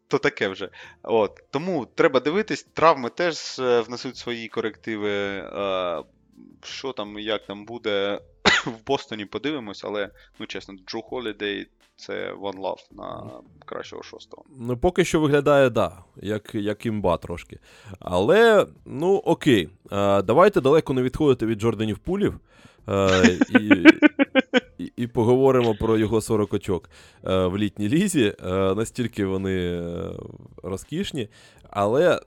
то таке вже. От. Тому треба дивитись, травми теж е, внесуть свої корективи. Е, що там, як там буде <coughs> в Бостоні, подивимось, але, ну чесно, Джо Холідей це One Love на кращого шостого. Ну, поки що виглядає, да, як, як імба трошки. Але, ну, окей. Давайте далеко не відходити від Джорданів пулів. е, і, <laughs> і, і поговоримо про його 40 очок е, в літній лізі. Е, настільки вони е, розкішні. Але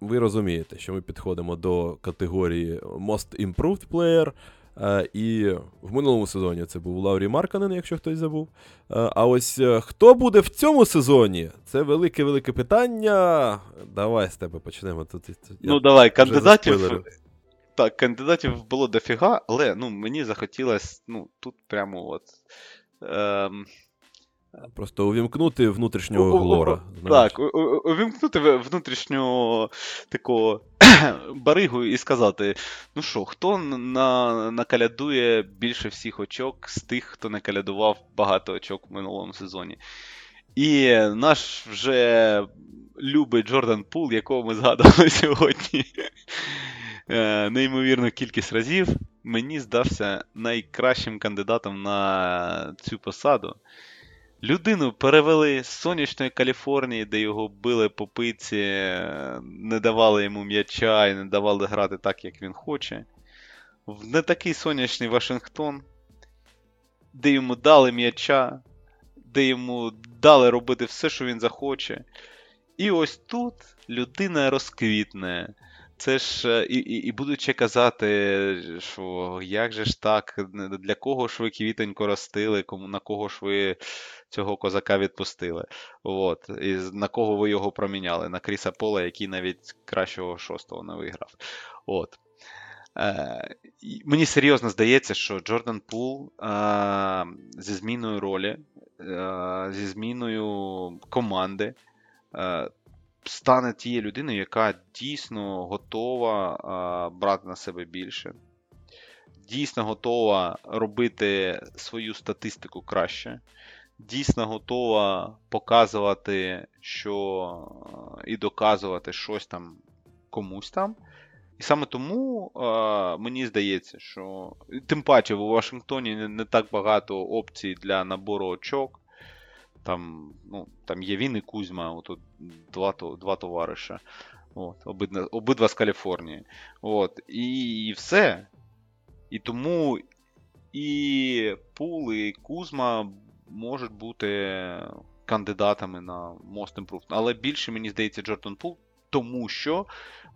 ви розумієте, що ми підходимо до категорії Most Improved Player. Е, і в минулому сезоні це був Лаурі Марканен, якщо хтось забув. Е, А ось хто буде в цьому сезоні? Це велике-велике питання. Давай з тебе почнемо. Тут, тут, Ну, давай, кандидатів. Так, кандидатів було дофіга, але ну, мені захотілося, ну, тут прямо от. Ем, Просто увімкнути внутрішнього глора. Так, увімкнути внутрішнього такого <coughs> баригу і сказати: ну що, хто на, накалядує більше всіх очок з тих, хто накалядував багато очок в минулому сезоні. І наш вже любий Джордан Пул, якого ми згадували <laughs> сьогодні, неймовірну кількість разів, мені здався найкращим кандидатом на цю посаду. Людину перевели з сонячної Каліфорнії, де його били по пиці, е, не давали йому м'яча і не давали грати так, як він хоче. В не такий сонячний Вашингтон, де йому дали м'яча, де йому дали робити все, що він захоче. І ось тут людина розквітне. Це ж е, і, і, і будуть ще казати, що як же ж так, для кого ж ви квітенько ростили, кому, на кого ж ви цього козака відпустили. От. І на кого ви його проміняли? На Кріса Пола, який навіть кращого шостого не виграв. От. Е, мені серйозно здається, що Джордан Пул е, зі зміною ролі, е, зі зміною команди е, стане тією людиною, яка дійсно готова брати на себе більше, дійсно готова робити свою статистику краще, дійсно готова показувати, що і доказувати щось там комусь там. І саме тому е, мені здається, що тим паче у Вашингтоні не, не так багато опцій для набору очок. Там, ну, там є він і Кузьма, отут два, два товариша. От, обидва, обидва з Каліфорнії. От, і, і все. І тому і Пул, і Кузма можуть бути кандидатами на Most Improved. Але більше, мені здається, Джордан Пул тому що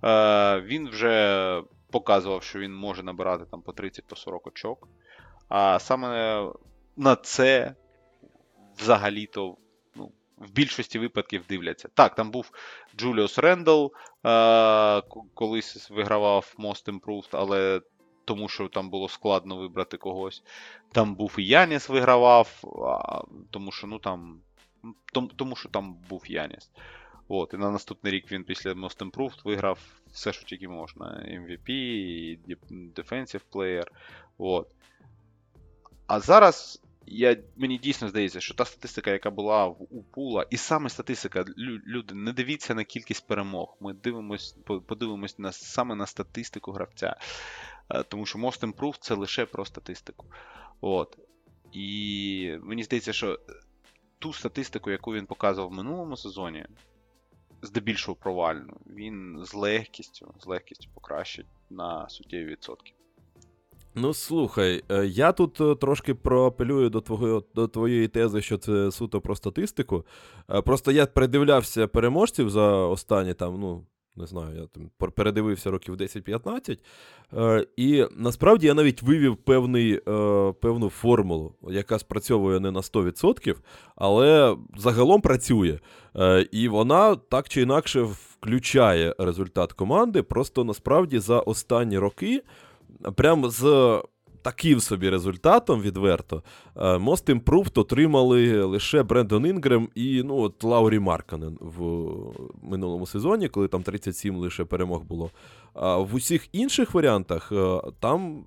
е, він вже показував, що він може набирати там по 30-40 очок. А саме на це взагалі-то ну, в більшості випадків дивляться. Так, там був Джуліус Рендл, е- колись вигравав Most Improved, але тому що там було складно вибрати когось. Там був і Яніс вигравав, а, тому що ну там. Тому, тому що там був Яніс. От, І на наступний рік він після Most Improved виграв все, що тільки можна. MVP, Defensive Player. От. А зараз я, мені дійсно здається, що та статистика, яка була в, у Пула, і саме статистика, люди, не дивіться на кількість перемог. Ми дивимось, подивимось на, саме на статистику гравця. Е, тому що Most Improved це лише про статистику. От. І мені здається, що ту статистику, яку він показував в минулому сезоні, здебільшого провальну, він з легкістю, з легкістю покращить на суттєві відсотки. Ну, слухай, е, я тут е, трошки проапелюю до твого, до твоєї тези, що це суто про статистику. Е, просто я придивлявся переможців за останні там, ну, не знаю, я там передивився років 10-15. І насправді я навіть вивів певний, певну формулу, яка спрацьовує не на 100%, але загалом працює. І вона так чи інакше включає результат команди. Просто насправді за останні роки прямо з таким собі результатом відверто е, Most Improved отримали лише Брендон Інгрем і ну, от Лаурі Марканен в минулому сезоні, коли там 37 лише перемог було. А в усіх інших варіантах е, там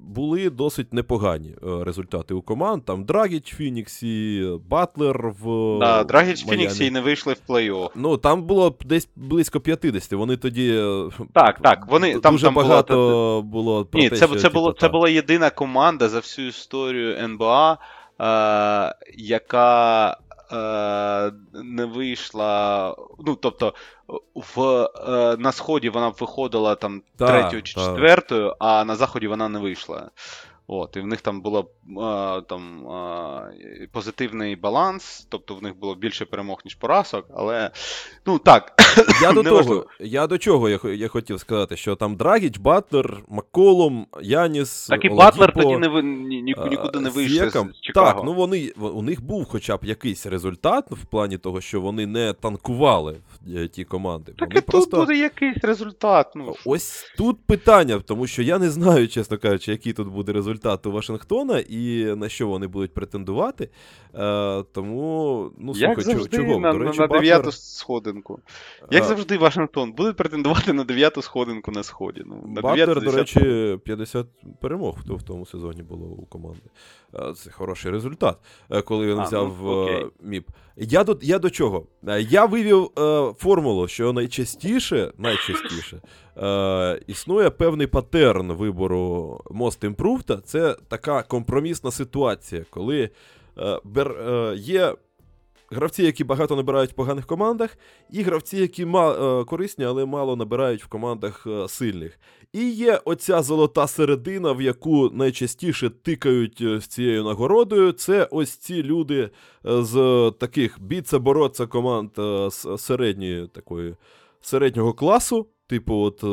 були досить непогані е, результати у команд. Там Драгіч Фініксі, Батлер в. Да, Драгіч Фініксі і не вийшли в плей-офф. Ну, там було десь близько 50. Вони тоді. Е, так, так. Вони, там, Дуже там багато було. було про Ні, те, це, що, це, типу, було, це була єдина команда за всю історію НБА, е, яка е, не вийшла. Ну, тобто, в, е, на сході вона виходила там третьою чи четвертою, а на заході вона не вийшла. От, І в них там а, там, позитивний баланс, тобто в них було більше перемог, ніж поразок, але ну так. <coughs> Я до того, я до чого я я хотів сказати, що там Драгіч, Батлер, Макколум, Яніс. Так і Батлер тоді не, ні, ні, нікуди не вийшли з Чикаго. Так, ну вони, у них був хоча б якийсь результат в плані того, що вони не танкували е, ті команди. Так вони і просто... тут буде якийсь результат. Ну. Ось тут питання, тому що я не знаю, чесно кажучи, який тут буде результат результату Вашингтона і на що вони будуть претендувати. Е, Тому, ну, слухай, завжди, чого? На, До речі, на дев'яту сходинку. Як а... завжди, Вашингтон буде претендувати на дев'яту сходинку на сході. Ну, на Батлер, до речі, 50 перемог в тому сезоні було у команди. Це хороший результат, е, коли він а, взяв ну, МІП. Я до я до чого? Е, я вивів е, формулу, що найчастіше найчастіше е, існує певний патерн вибору Most Improved. Це така компромісна ситуація, коли е, бер, е, є гравці, які багато набирають в поганих командах, і гравці, які ма, е, корисні, але мало набирають в командах е, сильних. І є оця золота середина, в яку найчастіше тикають е, з цією нагородою. Це ось ці люди з таких біца бороться команд з середньої такої середнього класу. Типу, от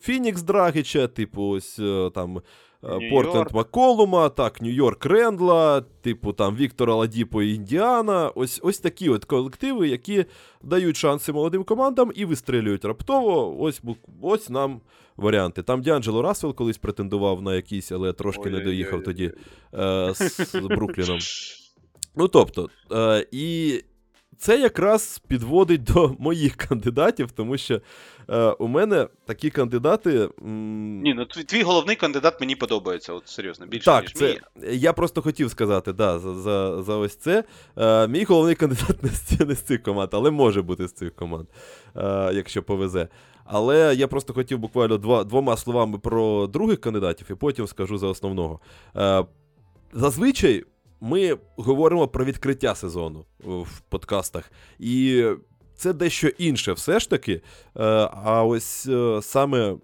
Фінікс Драгіча, типу, ось там Портленд Маколума, так, Нью-Йорк Рендла, типу там Віктора Ладіпо і Індіана. Ось ось такі от колективи, які дають шанси молодим командам і вистрілюють раптово. Ось ось нам варіанти. Там Діанджело Рассел колись претендував на якийсь, але трошки Ой, не доїхав тоді е, з Брукліном. Ну тобто, е, і це якраз підводить до моїх кандидатів, тому що е, у мене такі кандидати. М... Ні, ну твій, твій головний кандидат мені подобається, от серйозно. більше, Так, ніж це, мій. я просто хотів сказати, да, за за, за ось це. Е, Мій головний кандидат не з, не з цих команд, але може бути з цих команд, е, якщо повезе. Але я просто хотів буквально два, двома словами про других кандидатів, і потім скажу за основного. Е, Зазвичай ми говоримо про відкриття сезону в подкастах. І це дещо інше, все ж таки. Е, а ось е, саме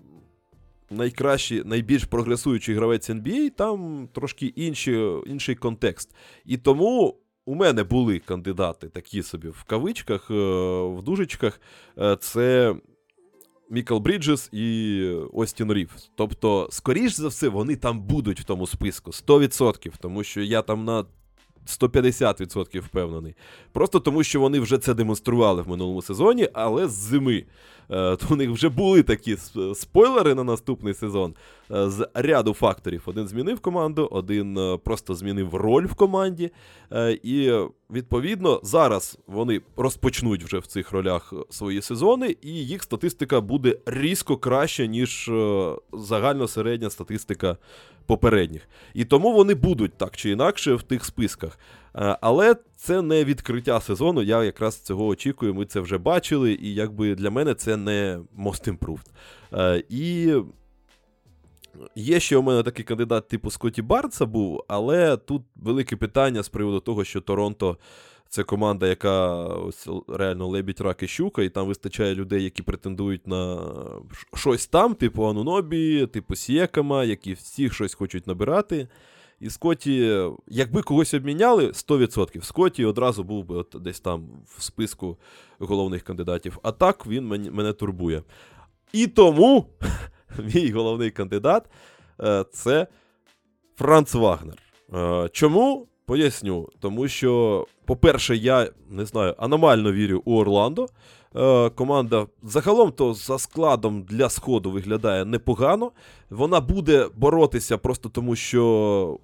найкращий, найбільш прогресуючий гравець NBA, там трошки інші, інший контекст. І тому у мене були кандидати такі собі в кавичках, е, в дужечках. Це Мікл Бріджес і Остін Рівс. Тобто, скоріш за все, вони там будуть в тому списку 100%, тому що я там на 150% впевнений. Просто тому, що вони вже це демонстрували в минулому сезоні, але з зими. Е, То у них вже були такі спойлери на наступний сезон е, з ряду факторів. Один змінив команду, один е, просто змінив роль в команді. І відповідно зараз вони розпочнуть вже в цих ролях свої сезони, і їх статистика буде різко краще, ніж загальна середня статистика попередніх. І тому вони будуть так чи інакше в тих списках. Е, Але це не відкриття сезону. Я якраз цього очікую. Ми це вже бачили, і якби для мене це не most improved. Е, І є ще у мене такий кандидат типу Скотті Барнса був, але тут велике питання з приводу того, що Торонто. Це команда, яка ось реально лебідь, рак і щука, і там вистачає людей, які претендують на щось там, типу Анунобі, типу Сієкама, які всіх щось хочуть набирати. І Скотті, якби когось обміняли, 100%. Скотті одразу був би от десь там в списку головних кандидатів. А так він мені- мене турбує. І тому <laughs> мій головний кандидат е, це Франц Вагнер. Е, Чому? Поясню. Тому що, по-перше, я не знаю, аномально вірю у Орландо. Е, Команда загалом то за складом для сходу виглядає непогано. Вона буде боротися просто тому, що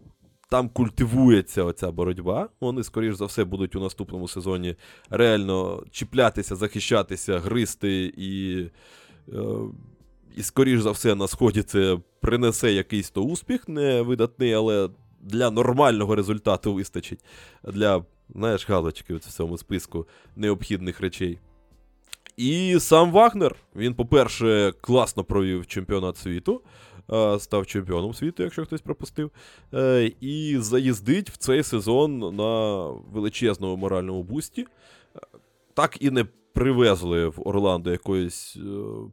там культивується оця боротьба. Вони, скоріш за все, будуть у наступному сезоні реально чіплятися, захищатися, гристи і. е, І, скоріш за все, на сході це принесе якийсь то успіх, не видатний, але для нормального результату вистачить. Для, знаєш, галочки в цьому списку необхідних речей. І сам Вагнер, він, по-перше, класно провів чемпіонат світу, е, став чемпіоном світу, якщо хтось пропустив. Е, І заїздить в цей сезон на величезному моральному бусті. Так і не привезли в Орландо якоїсь е,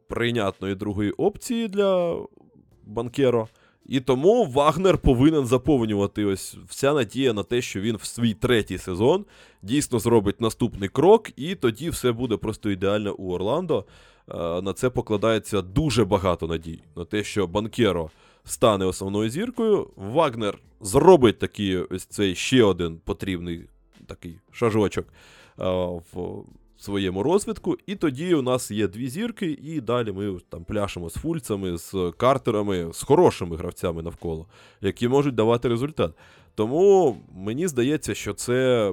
прийнятної другої опції для банкеро. І тому Вагнер повинен заповнювати ось вся надія на те, що він в свій третій сезон дійсно зробить наступний крок, і тоді все буде просто ідеально у Орландо. Е, На це покладається дуже багато надій. На те, що Банкеро стане основною зіркою. Вагнер зробить такий ось цей ще один потрібний такий шажочок е, в своєму розвитку. І тоді у нас є дві зірки, і далі ми там пляшемо з фульцями, з картерами, з хорошими гравцями навколо, які можуть давати результат. Тому мені здається, що це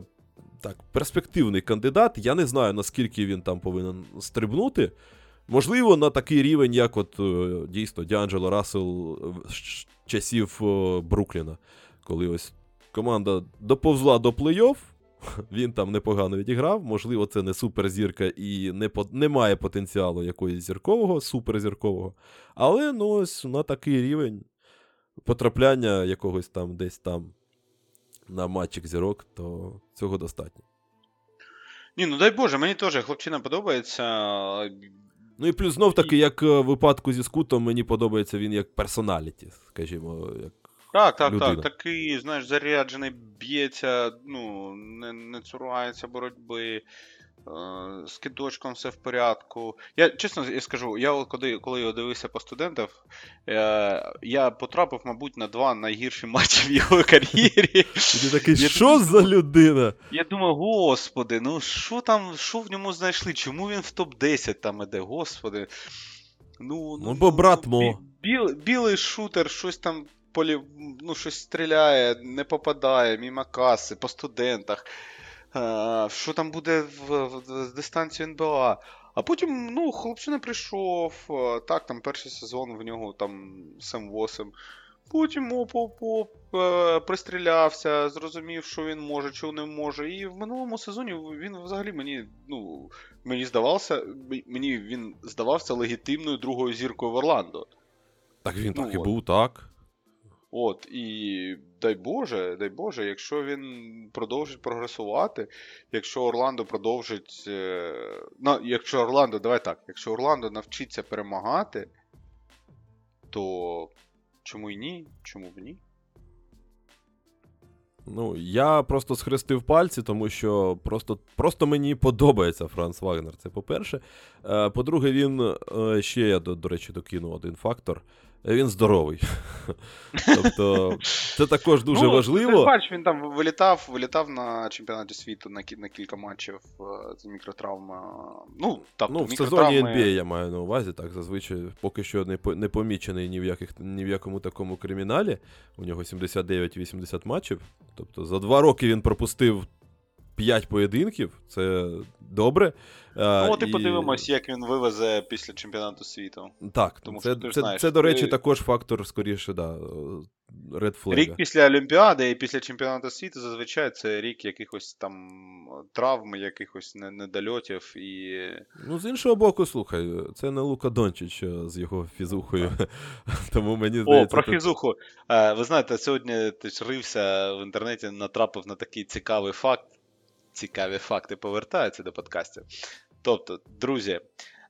так, перспективний кандидат. Я не знаю, наскільки він там повинен стрибнути. Можливо, на такий рівень, як от е, дійсно Діанджело Рассел з часів е, Брукліна, коли ось команда доповзла до плей-офф, <laughs> він там непогано відіграв. Можливо, це не суперзірка і не, по- не має потенціалу якоїсь зіркового, суперзіркового. Але ну ось на такий рівень потрапляння якогось там десь там на матчик зірок, то цього достатньо. Ні, ну дай Боже, мені теж хлопчина подобається. Ну і плюс знов таки, як е, в випадку зі скутом, мені подобається він як персоналіті, скажімо, як Так, так, людина. так. Такий, знаєш, заряджений, б'ється, ну, не, не цурається боротьби. е, З кидочком все в порядку. Я чесно я скажу, я коли, коли його дивився по студентах, е, я потрапив, мабуть, на два найгірші <laughs> матчі в його кар'єрі. Ти такий, Я що за людина? Я думаю, господи, ну що там, що в ньому знайшли? Чому він в топ-10 там іде, господи. Ну, Ну, бо брат Мо. бі- біл, білий шутер, щось там полі, ну, щось стріляє, не попадає, мімо каси, по студентах. Що там буде в, в, в дистанцію НБА? А потім, ну, хлопчина прийшов, так, там перший сезон в нього там 7-8. Потім оп-оп-оп, е, пристрілявся, зрозумів, що він може, що не може. І в минулому сезоні він взагалі мені, ну, мені здавався, мені він здавався легітимною другою зіркою в Орландо. Так він Ну, так і от. був, так. От, і дай Боже, дай Боже, якщо він продовжить прогресувати, якщо Орландо продовжить. Ну, якщо Орландо, давай так, якщо Орландо навчиться перемагати, то чому й ні? Чому б ні? Ну, я просто схрестив пальці, тому що просто просто мені подобається Франц Вагнер. Це по-перше. Е, По-друге, він е, ще я, до речі, докину один фактор. Він здоровий. <laughs> Тобто, це також дуже ну, важливо. Ти бачиш, він там вилітав, вилітав на чемпіонаті світу на, на кілька матчів е, з мікротравма. Ну, тобто, Ну, в мікротравми... сезоні NBA я маю на увазі, так, зазвичай поки що не, по- не помічений ні в, яких, ні в якому такому криміналі. У нього 79-80 матчів. Тобто за два роки він пропустив 5 поєдинків. Це добре. Ну, от і подивимось, як він вивезе після чемпіонату світу. Так, Тому це, що ти це, знаєш, це, до речі, ти- також фактор, скоріше, да, Red Flag. Рік після Олімпіади і після чемпіонату світу зазвичай це рік якихось там травм, якихось недольотів і. Ну, з іншого боку, слухай, це не Лука Дончич з його фізухою. <laughs> Тому мені О, про фізуху. Е, Ви знаєте, сьогодні ти рився в інтернеті, натрапив на такий цікавий факт. Цікаві факти повертаються до подкастів. Тобто, друзі,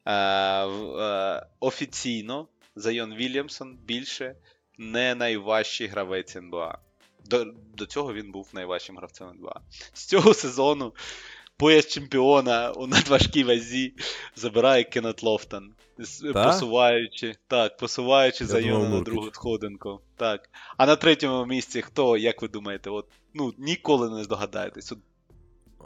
е, е, офіційно Зайон Вільямсон більше не найважчий гравець НБА. До, до цього він був найважчим гравцем НБА. З цього сезону пояс чемпіона у надважкій вазі забирає Кеннет Лофтон. з- Та? Посуваючи, так, посуваючи Зайона на другу сходинку. Так. А на третьому місці хто, як ви думаєте, от, ну, ніколи не здогадаєтесь. От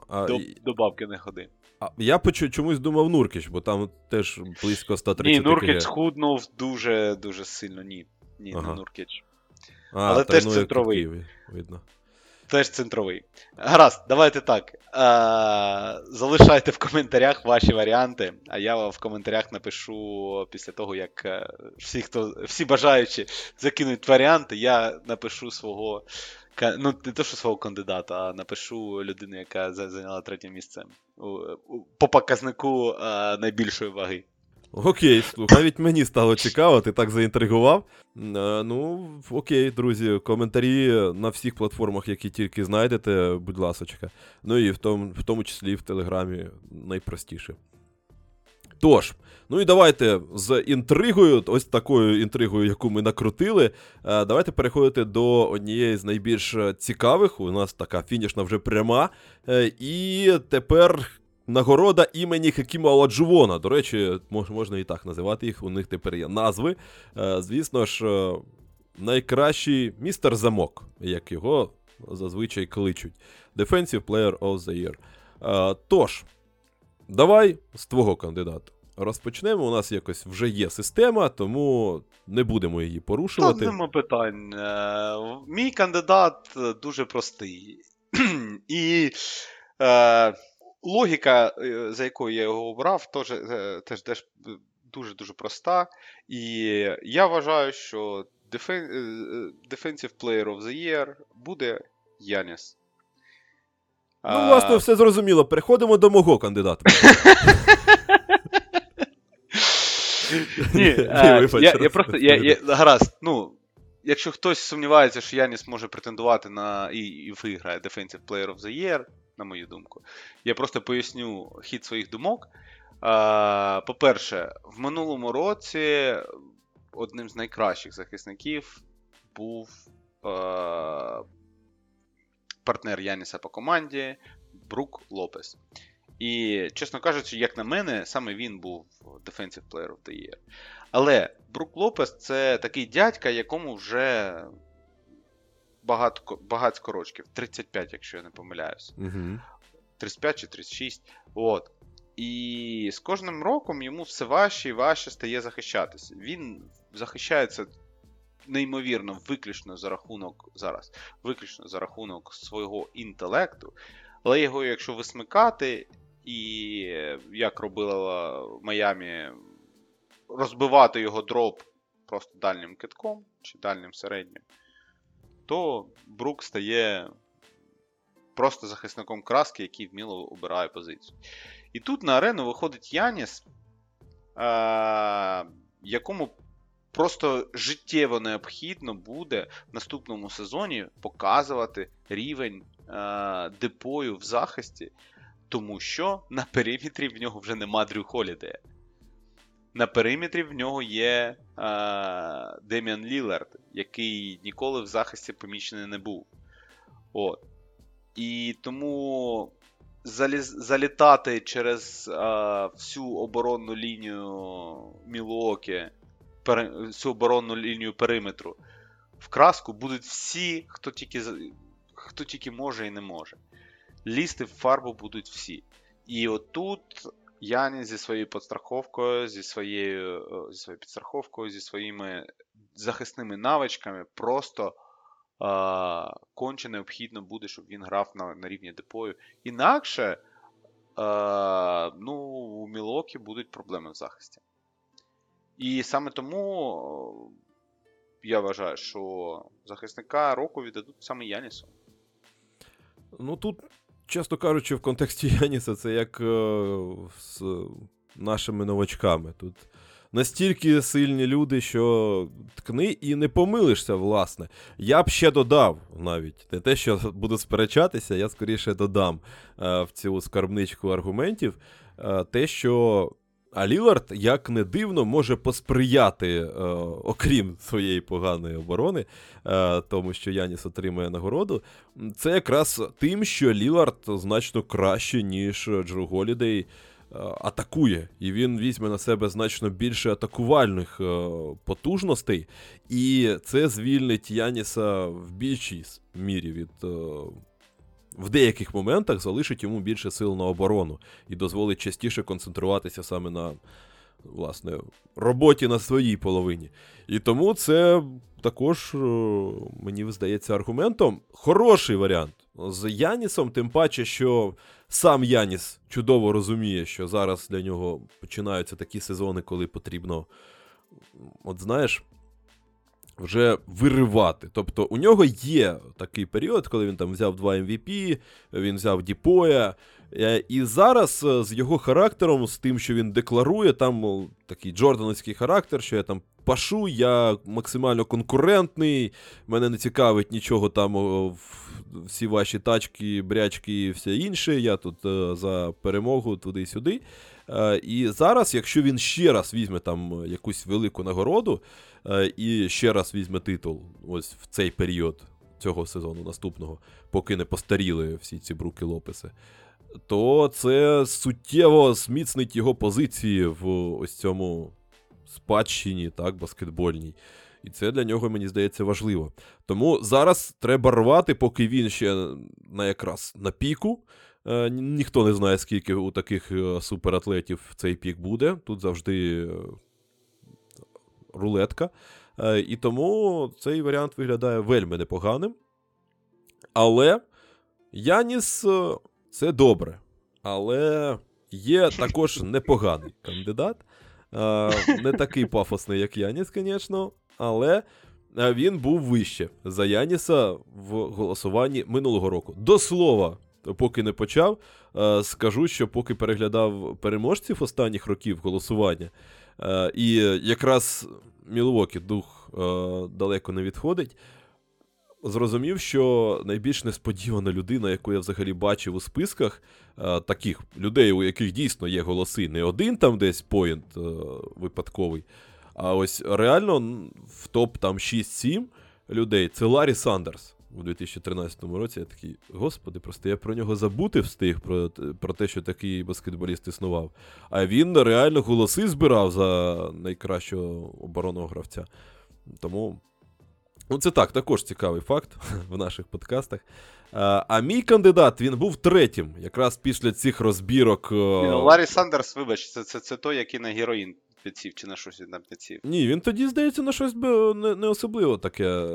а, до, до бабки не ходи. а, я почу, чомусь думав Нуркіч, бо там теж близько 130 Ні, Нуркіч КГ. схуднув дуже дуже сильно. Ні. Ні, Ага. не Нуркіч. А, але теж центровий. видно. Теж центровий. Гаразд, давайте так. Е, залишайте в коментарях ваші варіанти, а я в коментарях напишу після того, як е, всі, хто, всі бажаючі закинуть варіанти, я напишу свого. Ну, не то, що свого кандидата, а напишу людину, яка зайняла третє місце по показнику е, найбільшої ваги. Окей, слухай, навіть мені стало цікаво, ти так заінтригував. Е, Ну, окей, друзі, коментарі на всіх платформах, які тільки знайдете, будь ласочка. Ну і в тому, в тому числі в Телеграмі найпростіше. Тож, ну і давайте з інтригою, ось такою інтригою, яку ми накрутили. е, Давайте переходити до однієї з найбільш цікавих. У нас така фінішна вже пряма. Е, І тепер нагорода імені Хекіма Оладжувона. До речі, можна і так називати їх. У них тепер є назви. Е, Звісно ж, найкращий містер Замок, як його зазвичай кличуть. Defensive Player of the Year. Тож, давай з твого кандидата. Розпочнемо. У нас якось вже є система, тому не будемо її Та порушувати. нема питань. Е, Мій кандидат дуже простий. <clears throat> І е, логіка, е, за якою я його обрав, е, теж, теж дуже-дуже проста. І я вважаю, що Defensive Player of the Year буде Яніс. Ну, власне, все зрозуміло. Переходимо до мого кандидата. <laughs> Ні, е, я, просто я, гаразд. Ну, якщо хтось сумнівається, що Яніс може претендувати на і, і виграє Defensive Player of the Year, на мою думку, я просто поясню хід своїх думок. Е, По-перше, в минулому році одним з найкращих захисників був е, партнер Яніса по команді Брук Лопес. І, чесно кажучи, як на мене, саме він був Defensive Player of the Year. Але Брук Лопес це такий дядька, якому вже багато, багатько рочків. 35, якщо я не помиляюсь. Угу. 35 чи 36. От. І з кожним роком йому все важче і важче стає захищатися. Він захищається неймовірно, виключно за рахунок зараз, виключно за рахунок свого інтелекту. Але його, якщо висмикати, і як робила Майамі, розбивати його дроп просто дальнім китком чи дальнім середнім, то Брук стає просто захисником краски, який вміло обирає позицію. І тут на арену виходить Яніс, е- якому просто життєво необхідно буде в наступному сезоні показувати рівень е- депою в захисті, тому що на периметрі в нього вже нема Дрю Холідея. На периметрі в нього є е- Деміан Лілард, який ніколи в захисті помічений не був. От. І тому залітати через а, всю оборонну лінію Мілуокі, всю оборонну лінію периметру в краску будуть всі, хто тільки, хто тільки може і не може. Лізти в фарбу будуть всі. І отут Яні зі своєю підстраховкою, зі своєю, зі своєю підстраховкою, зі своїми захисними навичками просто а, конче необхідно буде, щоб він грав на на рівні депою. Інакше а, ну, у Мілокі будуть проблеми в захисті. І саме тому я вважаю, що захисника року віддадуть саме Янісу. Ну тут, чесно кажучи, в контексті <laughs> Яніса це як е, з нашими новачками. Тут настільки сильні люди, що ткни і не помилишся, власне. Я б ще додав навіть не те, що <laughs> буду сперечатися, я скоріше додам е, в цю скарбничку аргументів. Е, те, що а Лілард, як не дивно, може посприяти, е, окрім своєї поганої оборони, е, тому що Яніс отримує нагороду. Це якраз тим, що Лілард значно краще, ніж Джру Голідей е, атакує. І він візьме на себе значно більше атакувальних е, потужностей. І це звільнить Яніса в більшій мірі від. Е, в деяких моментах залишить йому більше сил на оборону і дозволить частіше концентруватися саме на власне, роботі на своїй половині. І тому це також, мені здається, аргументом. Хороший варіант. З Янісом, тим паче, що сам Яніс чудово розуміє, що зараз для нього починаються такі сезони, коли потрібно, от знаєш, вже виривати. Тобто у нього є такий період, коли він там взяв два MVP, він взяв Діпоя. Е, і зараз е, з його характером, з тим, що він декларує, там такий джордановський характер, що я там пашу, я максимально конкурентний, мене не цікавить нічого там, всі ваші тачки, брячки і все інше. Я тут е, за перемогу туди-сюди. І зараз, якщо він ще раз візьме там якусь велику нагороду, Е, і ще раз візьме титул ось в цей період цього сезону наступного, поки не постаріли всі ці бруки Лопеси, то це суттєво зміцнить його позиції в ось цьому спадщині, так, баскетбольній. І це для нього, мені здається, важливо. Тому зараз треба рвати, поки він ще на якраз на піку. Е, ніхто не знає, скільки у таких е, суператлетів цей пік буде. Тут завжди рулетка. Е, і тому цей варіант виглядає вельми непоганим. Але Яніс це добре. Але є також непоганий кандидат. Не такий пафосний, як Яніс, звісно, але він був вище за Яніса в голосуванні минулого року. До слова, поки не почав, скажу, що поки переглядав переможців останніх років голосування. Е, і якраз Мілвокі дух е, далеко не відходить. Зрозумів, що найбільш несподівана людина, яку я взагалі бачив у списках, е, таких людей, у яких дійсно є голоси, не один там десь поінт випадковий, а ось реально в топ там 6-7 людей це Ларі Сандерс у 2013 році. Я такий, господи, просто я про нього забути встиг, про про те, що такий баскетболіст існував. А він реально голоси збирав за найкращого оборонного гравця. Тому. Ну, це так, також цікавий факт <laughs> в наших подкастах. А а мій кандидат він був третім, якраз після цих розбірок. Е, Ларі Сандерс, вибач, це це, це той, який на героїн підсів чи на щось він там. Ні, він тоді, здається, на щось не не особливо таке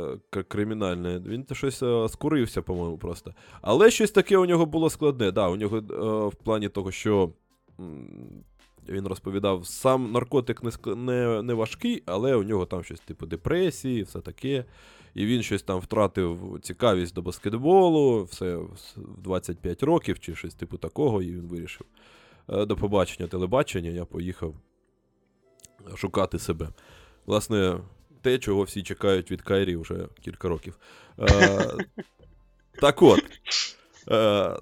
кримінальне. Він щось е, скурився, по-моєму, просто. Але щось таке у нього було складне. Да, У нього е, в плані того, що. Він розповідав, сам наркотик не не, не важкий, але у нього там щось типу депресії, все таке. І він щось там втратив цікавість до баскетболу, все в 25 років чи щось типу такого, і він вирішив. «Е, до побачення телебачення, я поїхав шукати себе. Власне, те, чого всі чекають від Кайрі вже кілька років. Е, <laughs> Так от. Е,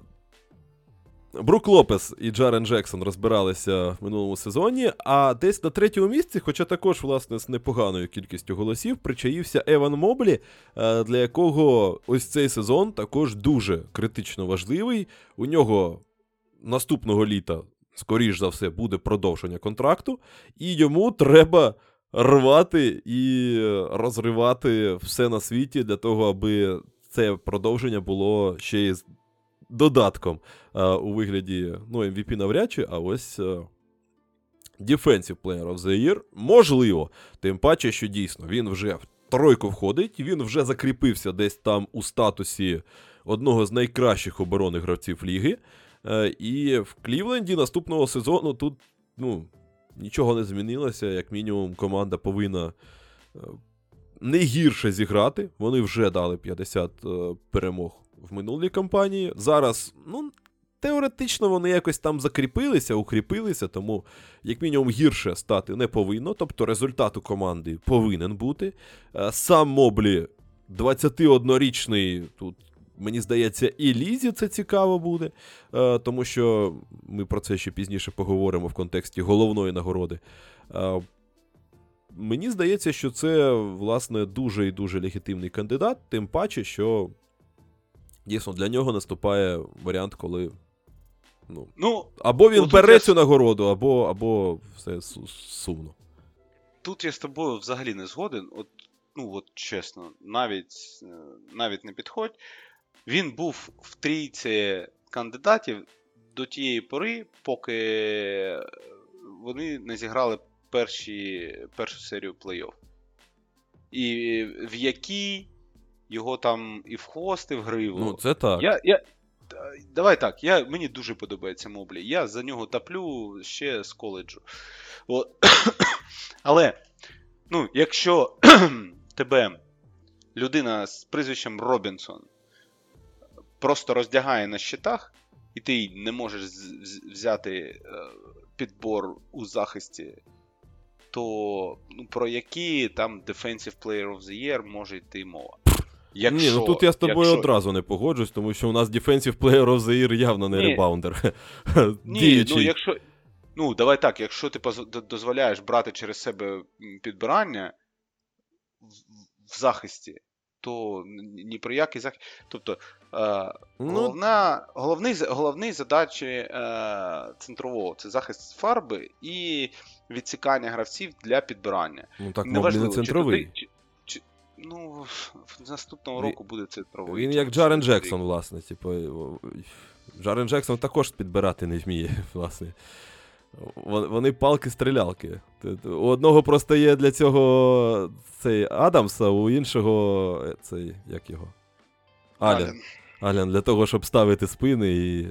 Брук Лопес і Джарен Джексон розбиралися в минулому сезоні, а десь на третьому місці, хоча також, власне, з непоганою кількістю голосів, причаївся Еван Моблі, е, для якого ось цей сезон також дуже критично важливий. У нього наступного літа, скоріш за все, буде продовження контракту, і йому треба рвати і розривати все на світі для того, аби це продовження було ще й додатком е, у вигляді ну, MVP навряд чи, а ось. е, Defensive Player of the Year, можливо, тим паче, що дійсно він вже в тройку входить, він вже закріпився десь там у статусі одного з найкращих оборонних гравців ліги. Е, І в Клівленді наступного сезону тут ну, нічого не змінилося. Як мінімум, команда повинна е, не гірше зіграти. Вони вже дали 50 е, перемог в минулій кампанії. Зараз, ну, теоретично вони якось там закріпилися, укріпилися, тому, як мінімум, гірше стати не повинно. Тобто результат у команди повинен бути. Сам Моблі 21-річний тут. Мені здається, і Лізі це цікаво буде, е, тому що ми про це ще пізніше поговоримо в контексті головної нагороди. Е, Мені здається, що це, власне, дуже і дуже легітимний кандидат, тим паче, що дійсно для нього наступає варіант, коли. Ну, Ну, або він Ну, бере я- цю нагороду, або, або все сумно. тут я з тобою взагалі не згоден. От, ну, от чесно, навіть, е, навіть не підходь. Він був в трійці кандидатів до тієї пори, поки вони не зіграли перші, першу серію плей-офф. І в якій його там і в хвост, і в гриву. Ну, це так. Я, я, давай так, я, мені дуже подобається Моблі. Я за нього таплю ще з коледжу. От. <coughs> Але, ну, якщо <coughs> тебе людина з прізвищем Робінсон просто роздягає на щитах, і ти не можеш взяти е, підбор у захисті, то ну, про які там Defensive Player of the Year може йти мова. Ні, ну тут я з тобою якщо- одразу не погоджусь, тому що у нас Defensive Player of the Year явно не Ні. ребаундер. <laughs> Ні, Діючий. ну якщо. Ну, давай так, якщо ти дозволяєш брати через себе підбирання в, в захисті, то ні про який захист. Тобто, головна, головний, головний задачі е, центрового це захист фарби і відсікання гравців для підбирання. ну так, Неважливо, не центровий. чи, чи, ну, в наступного Він- року буде центровий. Він як Джарен Джексон, власне. Типу, Джарен Джексон також підбирати не вміє, <laughs> власне. Вони палки-стрілялки. У одного просто є для цього цей Адамса, у іншого е, цей, як його? Ален. Алян для того, щоб ставити спини і,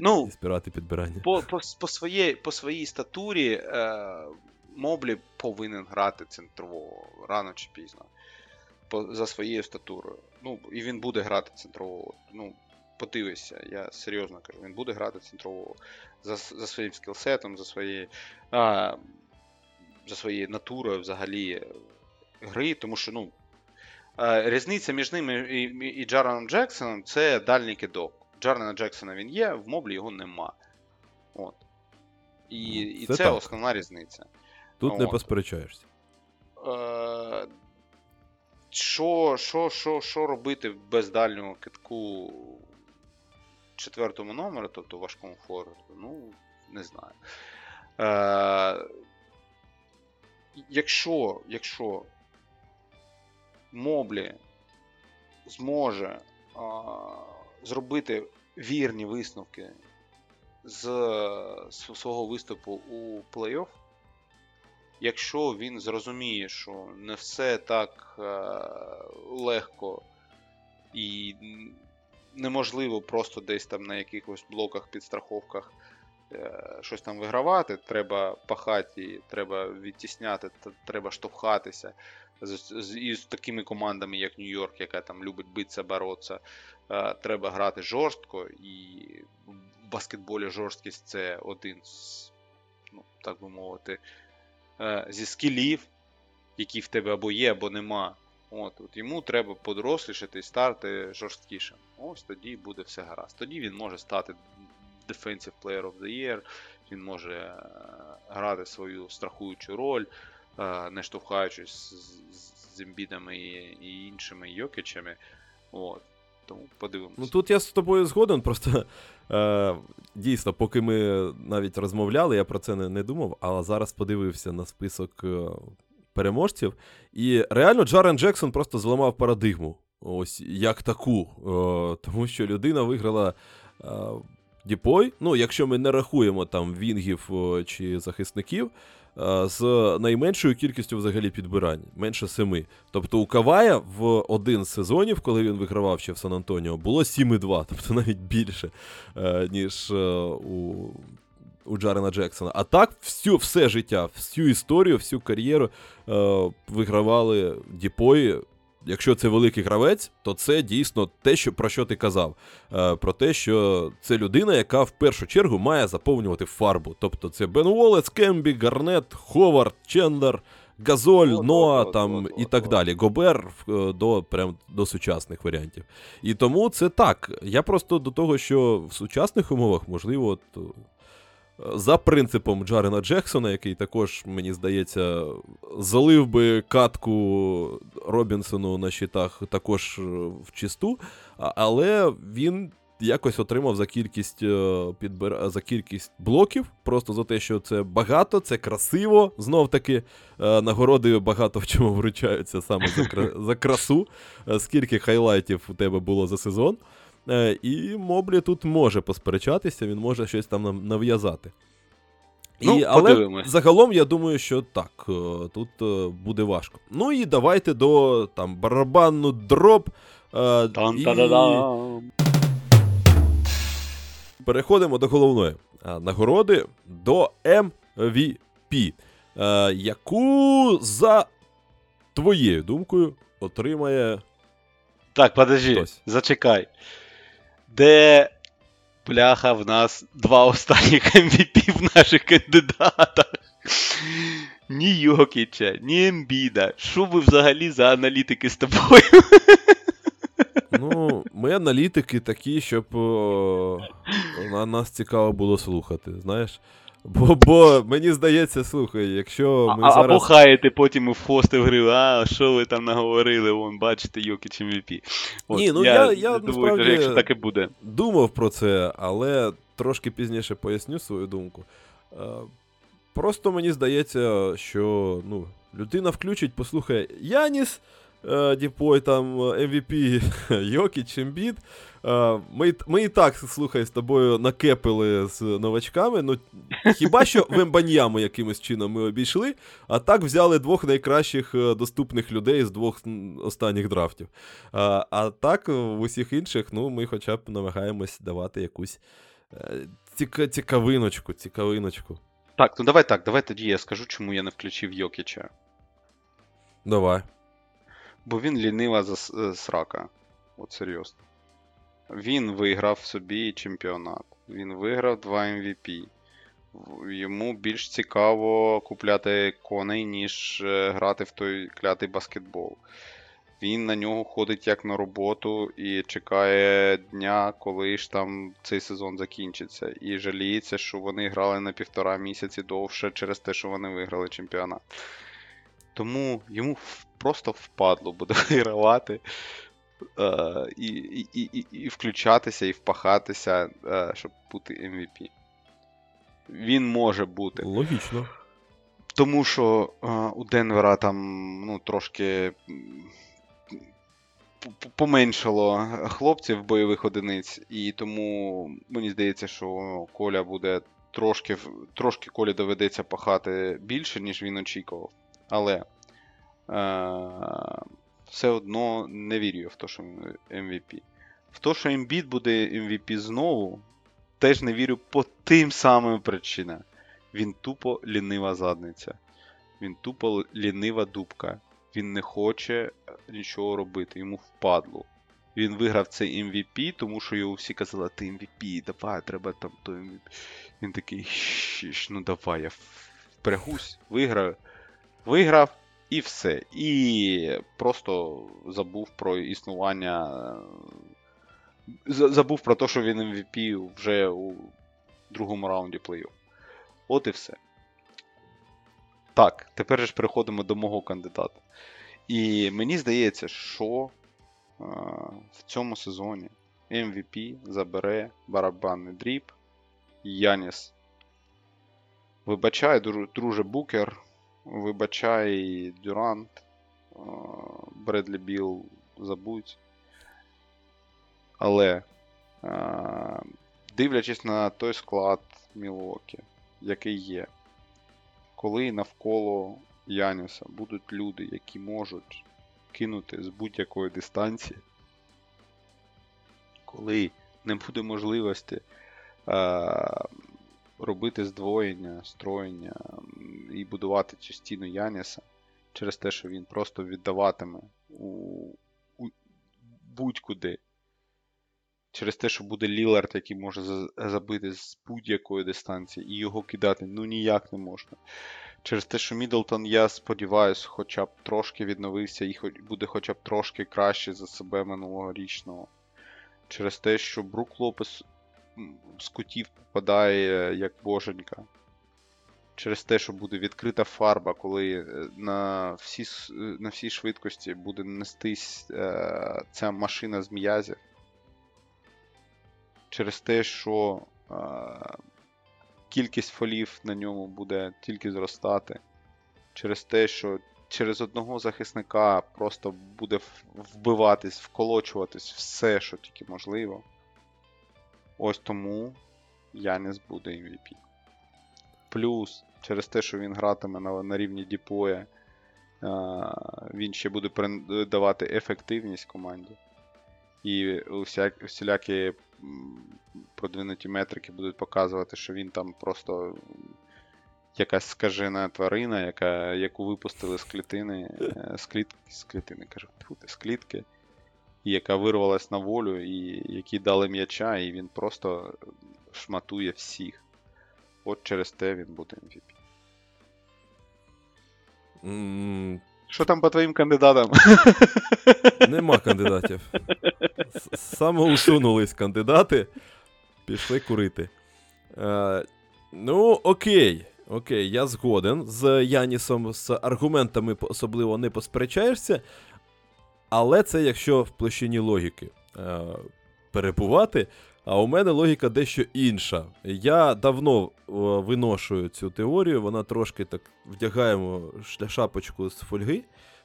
Ну, і спирати підбирання. по, по, по, своєї, по своїй статурі е, Моблі повинен грати центрового рано чи пізно. По, за своєю статурою. Ну, і він буде грати центрового. Ну, подивися, я серйозно кажу, він буде грати центрового за, за своїм скілсетом, за своєю, а, за своєю натурою взагалі гри, тому що, ну. Різниця між ними і, і, і Джареном Джексоном це дальній кидок. Джарена Джексона він є, в моблі його нема. От. І, і Це це, так. основна різниця. Тут не посперечаєшся. Е, що, що, що, що робити без дальнього китку четвертому номері, тобто важкому форварду? Ну, не знаю. Е, якщо, якщо Моблі зможе а, зробити вірні висновки з свого виступу у плей-офф, якщо він зрозуміє, що не все так е, легко і неможливо просто десь там на якихось блоках, підстраховках е, щось там вигравати, треба пахати, треба відтісняти, треба штовхатися. З, з, і з такими командами, як Нью-Йорк, яка там любить битися, боротися, е, треба грати жорстко, і в баскетболі жорсткість це один з, ну, так би мовити, е, зі скілів, які в тебе або є, або нема. От, от йому треба подорослішати і стати жорсткішим. Ось тоді буде все гаразд. Тоді він може стати Defensive Player of the Year, він може е, грати свою страхуючу роль, не штовхаючись з, імбідами і, іншими Йокічами. От. Тому подивимося. Ну тут я з тобою згоден, просто е, дійсно, поки ми навіть розмовляли, я про це не, не думав, але зараз подивився на список е, переможців. І реально Джарен Джексон просто зламав парадигму. Ось як таку. Е, тому що людина виграла. Е, Діпой, ну, якщо ми не рахуємо там вінгів чи захисників, е, з найменшою кількістю взагалі підбирань, менше семи. Тобто у Кавая в один з сезонів, коли він вигравав ще в Сан Антоніо, було 7,2, тобто навіть більше, е, ніж е, у, у Джарена Джексона. А так, всю, все життя, всю історію, всю кар'єру е, вигравали DPOY ї. Якщо це великий гравець, то це дійсно те, що, про що ти казав. Е, про те, що це людина, яка в першу чергу має заповнювати фарбу. Тобто це Бен Уоллес, Кембі, Гарнет, Ховард, Чендер, Газоль, От, Ноа там і так далі. Гобер е, до, прям, до сучасних варіантів. І тому це так. Я просто до того, що в сучасних умовах, можливо, от, за принципом Джарена Джексона, який також, мені здається, залив би катку Робінсону на щитах також е, в чисту, але він якось отримав за кількість е, підбир... за кількість блоків, просто за те, що це багато, це красиво. Знов таки е, нагороди багато в чому вручаються саме за, красу. Скільки хайлайтів у тебе було за сезон. Е, І Моблі тут може посперечатися, він може щось там нав'язати. Ну, і, але подивимось. загалом я думаю, що так, е, тут е, буде важко. Ну і давайте до там барабанну дроб. і переходимо до головної нагороди до MVP, е, яку за твоєю думкою отримає Так, подожди, Хтось. зачекай. Де бляха в нас два останніх MVP в наших кандидатах? Ні Йокіча, ні Ембіда. Що ви взагалі за аналітики з тобою? Ну, ми аналітики такі, щоб о, на нас цікаво було слухати, знаєш. Бо, бо мені здається, слухай, якщо ми а, зараз. Або хаєте потім в хости в гри, а що ви там наговорили, вон, бачите, Йокіч MVP. От, Ні, ну я- я думаю, насправді- якщо так і буде. думав про це, але трошки пізніше поясню свою думку. Е, Просто мені здається, що ну, людина включить, послухає Яніс, е, Діпой, там е, MVP <laughs> Йокіч, Ембіт. Е, Ми, ми і так, слухай, з тобою накепили з новачками. Ну, хіба що Вембаньяму якимось чином ми обійшли, а так взяли двох найкращих е, доступних людей з двох останніх драфтів. А, а так, в усіх інших, ну, ми хоча б намагаємось давати якусь е, ціка, цікавиночку, цікавиночку. Так, ну давай так, давай тоді я скажу, чому я не включив Йокіча. Давай. Бо він лінива за е, срака. От серйозно. Він виграв собі чемпіонат. Він виграв два MVP. Йому більш цікаво купляти коней, ніж е, грати в той клятий баскетбол. Він на нього ходить як на роботу і чекає дня, коли ж там цей сезон закінчиться. І жаліється, що вони грали на півтора місяці довше через те, що вони виграли чемпіонат. Тому йому просто впадло буде <laughs> вигравати е, і, і, і, і, включатися, і впахатися, е, щоб бути MVP. Він може бути. Логічно. Тому що е, у Денвера там ну, трошки поменшало хлопців бойових одиниць, і тому мені здається, що Коля буде трошки, трошки Колі доведеться пахати більше, ніж він очікував. Але е, все одно не вірю я в те, що MVP. В те, що Ембіт буде MVP знову, теж не вірю по тим самим причинам. Він тупо лінива задниця. Він тупо лінива дубка. Він не хоче е, нічого робити, йому впадло. Він виграв цей MVP, тому що його всі казали, ти MVP, давай, треба там то MVP. Він такий, ну давай, я впрягусь, виграю. Виграв і все. І просто забув про існування. Забув про те, що він MVP вже у другому раунді плей-офф. От і все. Так, тепер ж переходимо до мого кандидата. І мені здається, що е, в цьому сезоні MVP забере барабанний дріб Яніс. Вибачай, друже Букер, вибачай Дюрант, е, Бредлі Білл забудь. Але е, дивлячись на той склад Мілокі, який є, коли навколо Яніса будуть люди, які можуть кинути з будь-якої дистанції, коли не буде можливості е, робити здвоєння, строєння і будувати частину Яніса через те, що він просто віддаватиме у, у будь-куди. Через те, що буде Лілард, який може забити з будь-якої дистанції, і його кидати ну ніяк не можна. Через те, що Мідлтон, я сподіваюся, хоча б трошки відновився і буде хоча б трошки краще за себе минулорічного. Через те, що Брук Лопес з кутів попадає як боженька. Через те, що буде відкрита фарба, коли е, на всі, е, на всій швидкості буде нестись е, ця машина з м'язів. Через те, що е, кількість фолів на ньому буде тільки зростати. Через те, що через одного захисника просто буде вбиватись, вколочуватись все, що тільки можливо. Ось тому Янис буде MVP. Плюс, через те, що він гратиме на, на рівні Діпоя, е, він ще буде давати ефективність команді. І всілякі продвинуті метрики будуть показувати, що він там просто якась скажена тварина, яка, яку випустили з клітини, е, з, кліт, з клітини, кажу, з клітки, яка вирвалась на волю, і які дали м'яча, і він просто шматує всіх. От через те він буде MVP. М, Що там по твоїм кандидатам? <laughs> Нема кандидатів. С- Самоусунулись кандидати, пішли курити. Е, ну, окей. Окей, я згоден. З Янісом з аргументами особливо не посперечаєшся. Але це якщо в площині логіки е, перебувати. А у мене логіка дещо інша. Я давно е, виношую цю теорію, вона трошки так вдягаємо шапочку з фольги.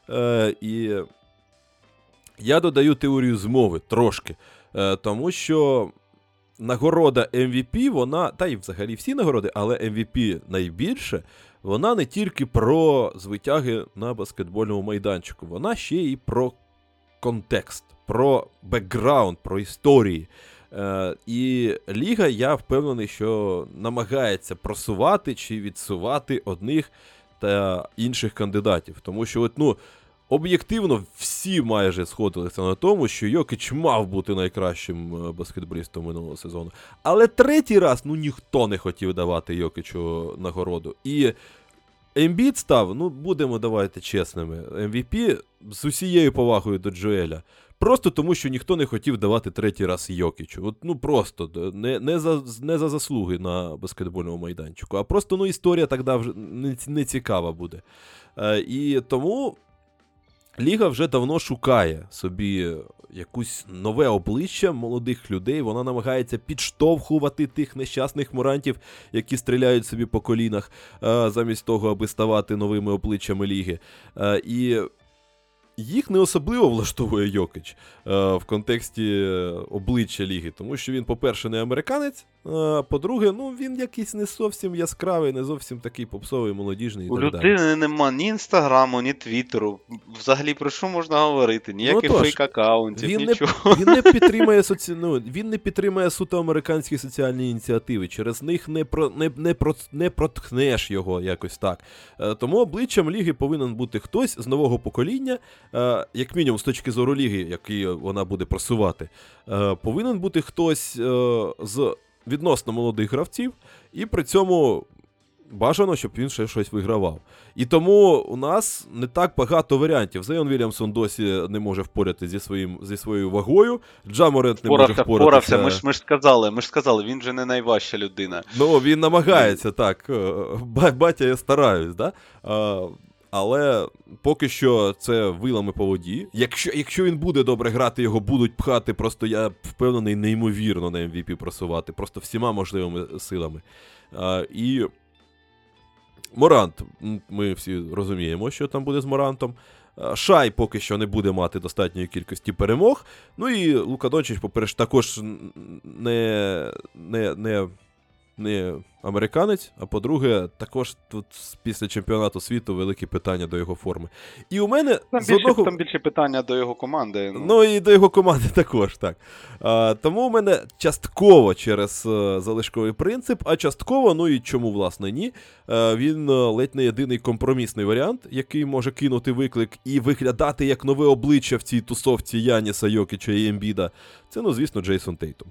Е, і я додаю теорію змови трошки. Е, тому що нагорода MVP, вона, та й взагалі всі нагороди, але MVP найбільше, вона не тільки про звитяги на баскетбольному майданчику, вона ще й про контекст, про бекграунд, про історії. Е, і Ліга, я впевнений, що намагається просувати чи відсувати одних та інших кандидатів. Тому що, от, ну, об'єктивно, всі майже сходилися на тому, що Йокич мав бути найкращим е, баскетболістом минулого сезону. Але третій раз ну ніхто не хотів давати Йокичу нагороду. І Ембіт став, ну будемо давайте чесними, MVP з усією повагою до Джоеля. Просто тому, що ніхто не хотів давати третій раз Йокічу. От, ну просто не, не, за, не за заслуги на баскетбольному майданчику, а просто ну, історія тоді вже не, не цікава буде. Е, і тому Ліга вже давно шукає собі якусь нове обличчя молодих людей. Вона намагається підштовхувати тих нещасних мурантів, які стріляють собі по колінах, е, замість того, аби ставати новими обличчями ліги. Е, і їх не особливо влаштовує Йокич е, в контексті обличчя ліги, тому що він, по-перше, не американець, по-друге, ну він якийсь не зовсім яскравий, не зовсім такий попсовий, молодіжний і У так далі. людини нема ні інстаграму, ні твіттеру. Взагалі про що можна говорити? Ніяких тож, фейк аккаунтів, він не- нічого. Він не <laughs> підтримує соці... ну, він не підтримує суто американські соціальні ініціативи. Через них не про не, не, про... не проткнеш його якось так. Е, тому обличчям ліги повинен бути хтось з нового покоління, е, як мінімум з точки зору ліги, який вона буде просувати. Е, повинен бути хтось е, з відносно молодих гравців, і при цьому бажано, щоб він ще щось вигравав. І тому у нас не так багато варіантів. Зейон Вільямсон досі не може впоратися зі, своїм, зі своєю вагою. Джаморент не може впоратися. впорався. Ми ж, ми ж сказали, ми ж сказали, він же не найважча людина. Ну, він намагається так. е, Батя, я стараюсь, да? Але поки що це вилами по воді. Якщо, якщо він буде добре грати, його будуть пхати, просто я впевнений, неймовірно на MVP просувати, просто всіма можливими силами. А, і Морант, ми всі розуміємо, що там буде з Морантом. Шай поки що не буде мати достатньої кількості перемог. Ну і Лука Дончич, по-перше, також не, не, не, не американець, а по-друге, також тут після чемпіонату світу великі питання до його форми. І у мене Там з більше, одного. там більше питання до його команди. Ну, Ну і до його команди <laughs> також, так. А, тому у мене частково через е, залишковий принцип, а частково, ну і чому, власне, ні. Е, він е, ледь не єдиний компромісний варіант, який може кинути виклик і виглядати як нове обличчя в цій тусовці Яніса, Йокіча і Ембіда. Це, ну, звісно, Джейсон Тейтум.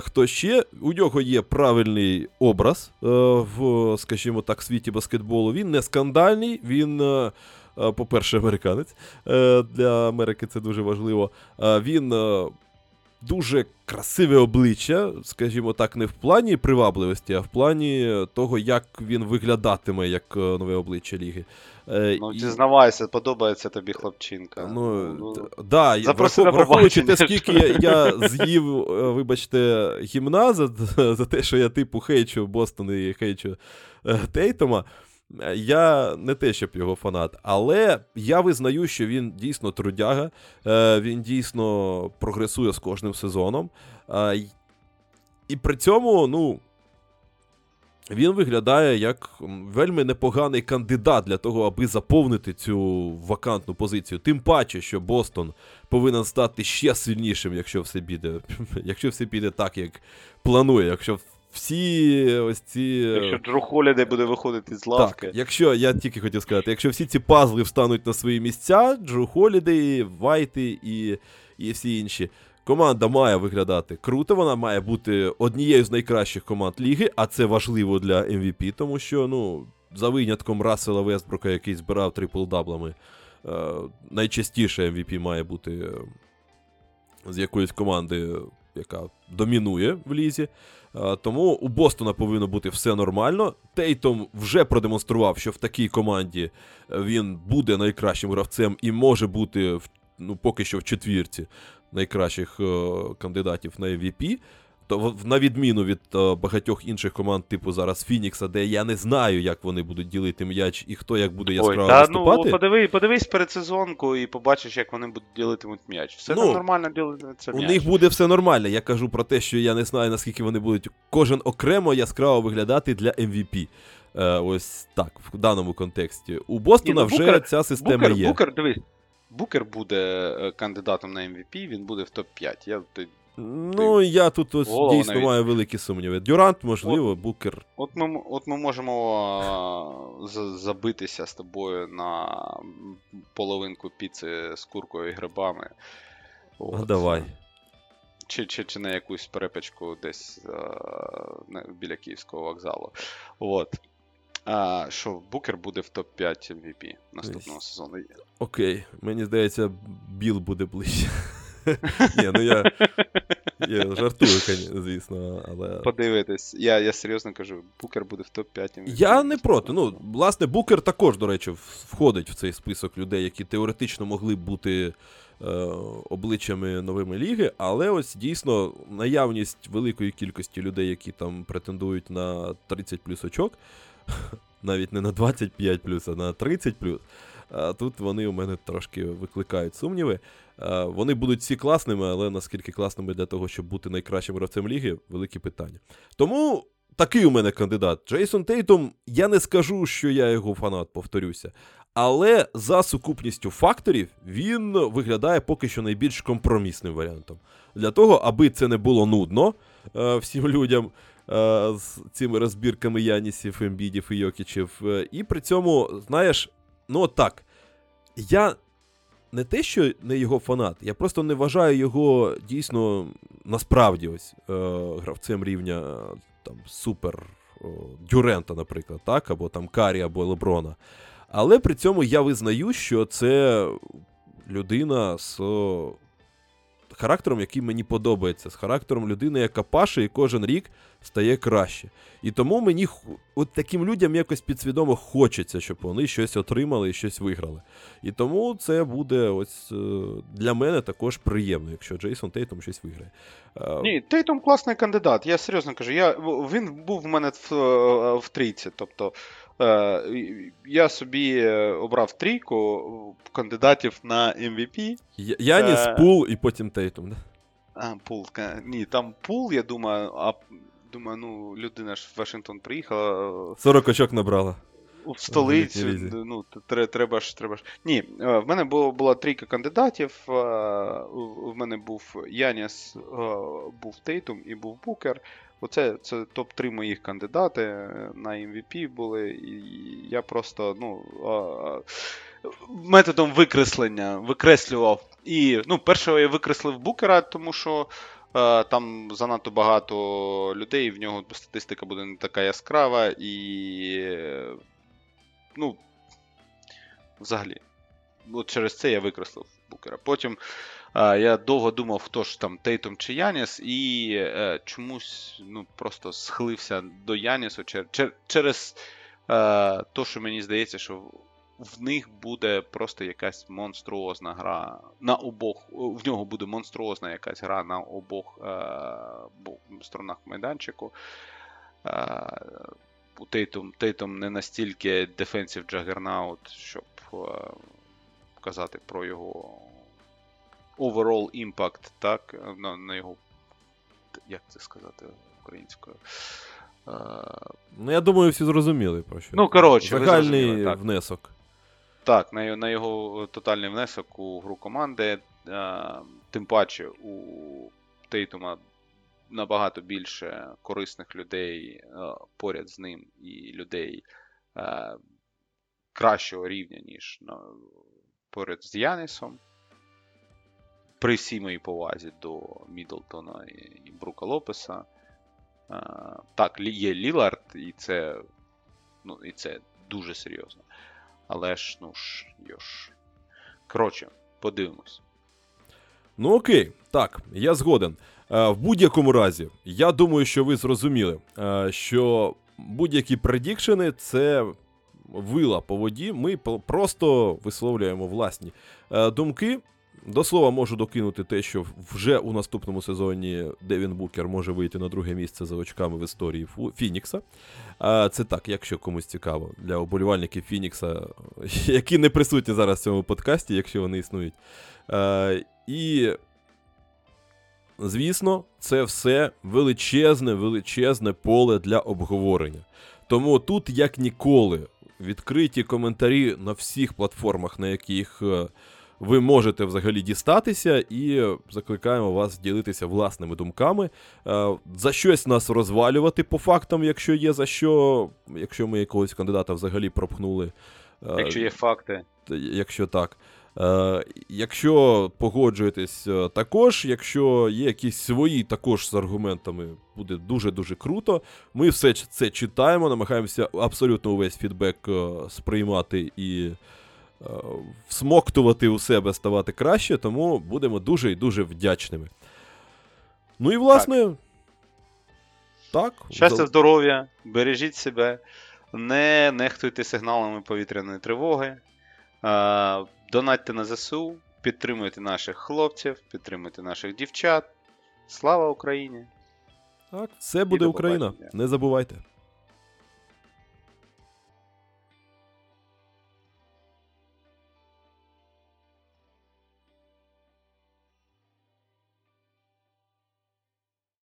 Хто ще? У нього є правильний образ е, в, скажімо так, світі баскетболу. Він не скандальний, він. е, е, По-перше, американець. Для Америки це дуже важливо. Він дуже красиве обличчя, скажімо так, не в плані привабливості, а в плані того, як він виглядатиме як е, нове обличчя ліги. Е, ну і- зізнавайся, подобається тобі хлопчинка. Ну, Ну, да, запроси врахов- враховуючи те, скільки я, я з'їв, е, вибачте, гімна за, <laughs> за те, що я типу хейчу Бостон і хейчу Тейтома. Е, Я не те, щоб його фанат, але я визнаю, що він дійсно трудяга, е, він дійсно прогресує з кожним сезоном. е, І при цьому, ну, він виглядає як вельми непоганий кандидат для того, аби заповнити цю вакантну позицію. Тим паче, що Бостон повинен стати ще сильнішим, якщо все піде, <laughs> якщо все піде так, як планує. Якщо всі ось ці. Якщо Джо Холідей буде виходити з лавки. Так, якщо я тільки хотів сказати, якщо всі ці пазли встануть на свої місця, Джо Холідей, Вайти і, і всі інші. Команда має виглядати круто, вона має бути однією з найкращих команд ліги, а це важливо для MVP, тому що, ну, за винятком Рассела Вестбрука, який збирав трипл-даблами, е, найчастіше MVP має бути е, з якоїсь команди, яка домінує в лізі. Е, Тому у Бостона повинно бути все нормально. Тейтом вже продемонстрував, що в такій команді е, він буде найкращим гравцем і може бути ну, поки що в четвірці найкращих е, кандидатів на MVP. То на відміну від е, багатьох інших команд, типу зараз Фінікса, де я не знаю, як вони будуть ділити м'яч і хто як буде Ой, яскраво та, виступати. ну, подиви, подивись передсезонку і побачиш, як вони будуть ділитимуть м'яч. Все Ну, нормально ділиться У м'яч. них буде все нормально. Я кажу про те, що я не знаю, наскільки вони будуть кожен окремо яскраво виглядати для MVP. Е, ось так, в даному контексті. У Бостона Ні, ну, вже Букер- ця система Букер, є. Букер, дивись. Букер буде е, кандидатом на MVP, він буде в топ-5. Я, Ну, я тут ось Голову дійсно навіть. маю великі сумніви. Дюрант, можливо, Букер. от, ми, от ми можемо а, забитися з тобою на половинку піци з куркою і грибами. А давай. Чи, чи, чи на якусь перепечку десь а, біля Київського вокзалу. От. А, що Букер буде в топ-5 MVP наступного сезону. Окей, мені здається, Біл буде ближче. <laughs> Ні, ну я, я жартую, звісно, але. Подивитись. Я, я серйозно кажу, Букер буде в топ-5 MVP. Я не проти. Ну, власне, Букер також, до речі, входить в цей список людей, які теоретично могли б бути е, обличчями новими ліги, але ось дійсно наявність великої кількості людей, які там претендують на 30 плюс очок, <laughs> навіть не на 25 плюс, а на 30 плюс. е, Тут вони у мене трошки викликають сумніви. Е, Вони будуть всі класними, але наскільки класними для того, щоб бути найкращим гравцем ліги, великі питання. Тому такий у мене кандидат. Джейсон Тейтум, я не скажу, що я його фанат, повторюся. Але за сукупністю факторів він виглядає поки що найбільш компромісним варіантом. Для того, аби це не було нудно е, всім людям е, з цими розбірками Янісів, Ембідів і Йокічів. І при цьому, знаєш, ну так. Я не те, що не його фанат, я просто не вважаю його дійсно насправді ось е, гравцем рівня там супер о, Дюрента, наприклад, так, або там Карі, або Леброна. Але при цьому я визнаю, що це людина з характером, який мені подобається, з характером людини, яка паше і кожен рік стає краще. І тому мені от таким людям якось підсвідомо хочеться, щоб вони щось отримали і щось виграли. І тому це буде ось е, для мене також приємно, якщо Джейсон Тейтом щось виграє. Е, Ні, Тейтум класний кандидат. Я серйозно кажу. Я, він був в мене в, е, в трійці. Тобто я собі е, обрав трійку кандидатів на MVP. Яніс, Е, Пул і потім Тейтум. Да? А, пул. Ні, там пул, я думаю, а думаю, ну, людина ж в Вашингтон приїхала. е, 40 очок набрала. в столицю. Ну, треба ж, треба ж. Ні, е, в мене було, була трійка кандидатів. е, В мене був Яніс, е, був Тейтум і був Букер. Оце це топ-3 моїх кандидати е, на MVP були. І я просто, ну. Методом викреслення викреслював. І ну, першого я викреслив Букера, тому що е, там занадто багато людей, в нього статистика буде не така яскрава, і ну, взагалі. От через це я викреслив Букера. Потім я довго думав, хто ж там Тейтом чи Яніс, і е, чомусь ну, просто схилився до Янісу чер- чер- через е, то, що мені здається, що в них буде просто якась монструозна гра на обох. В нього буде монструозна якась гра на обох е, сторонах майданчику. Е, у Тейтум, Тейтум не настільки defensive juggernaut, щоб казати про його overall impact, так, на, на його. Як це сказати українською? Е, Ну, я думаю, всі зрозуміли про що. Ну, коротше, Загальний так. внесок. Так, на, його- на його тотальний внесок у гру команди. Е, тим паче у Тейтума набагато більше корисних людей е, поряд з ним і людей е, кращого рівня, ніж на, поряд з Янісом. При всій моїй повазі до Мідлтона і, Брука Лопеса. Е, так, є Лілард, і це, ну, і це дуже серйозно. Але ж, ну ж, йош. Коротше, подивимось. Ну окей, так, я згоден. Е, в будь-якому разі, я думаю, що ви зрозуміли, е, що будь-які предікшени це вила по воді. Ми просто висловлюємо власні думки. До слова, можу докинути те, що вже у наступному сезоні Девін Букер може вийти на друге місце за очками в історії Фінікса. Це так, якщо комусь цікаво, для оболівальників Фінікса, <laughs> які не присутні зараз в цьому подкасті, якщо вони існують. І звісно, це все величезне, величезне поле для обговорення. Тому тут, як ніколи, відкриті коментарі на всіх платформах, на яких е, ви можете взагалі дістатися, і закликаємо вас ділитися власними думками, е, за щось нас розвалювати по фактам, якщо є за що, якщо ми якогось кандидата взагалі пропхнули. Е, Якщо є факти. Якщо так. Е, якщо погоджуєтесь також, якщо є якісь свої також з аргументами, буде дуже-дуже круто. Ми все це читаємо, намагаємося абсолютно увесь фідбек сприймати і всмоктувати у себе, ставати краще, тому будемо дуже і дуже вдячними. Ну і власне. Так. Щастя, здоров'я, бережіть себе, не нехтуйте сигналами повітряної тривоги. Донатьте на ЗСУ, підтримуйте наших хлопців, підтримуйте наших дівчат. Слава Україні! Так, все буде Україна. Не забувайте.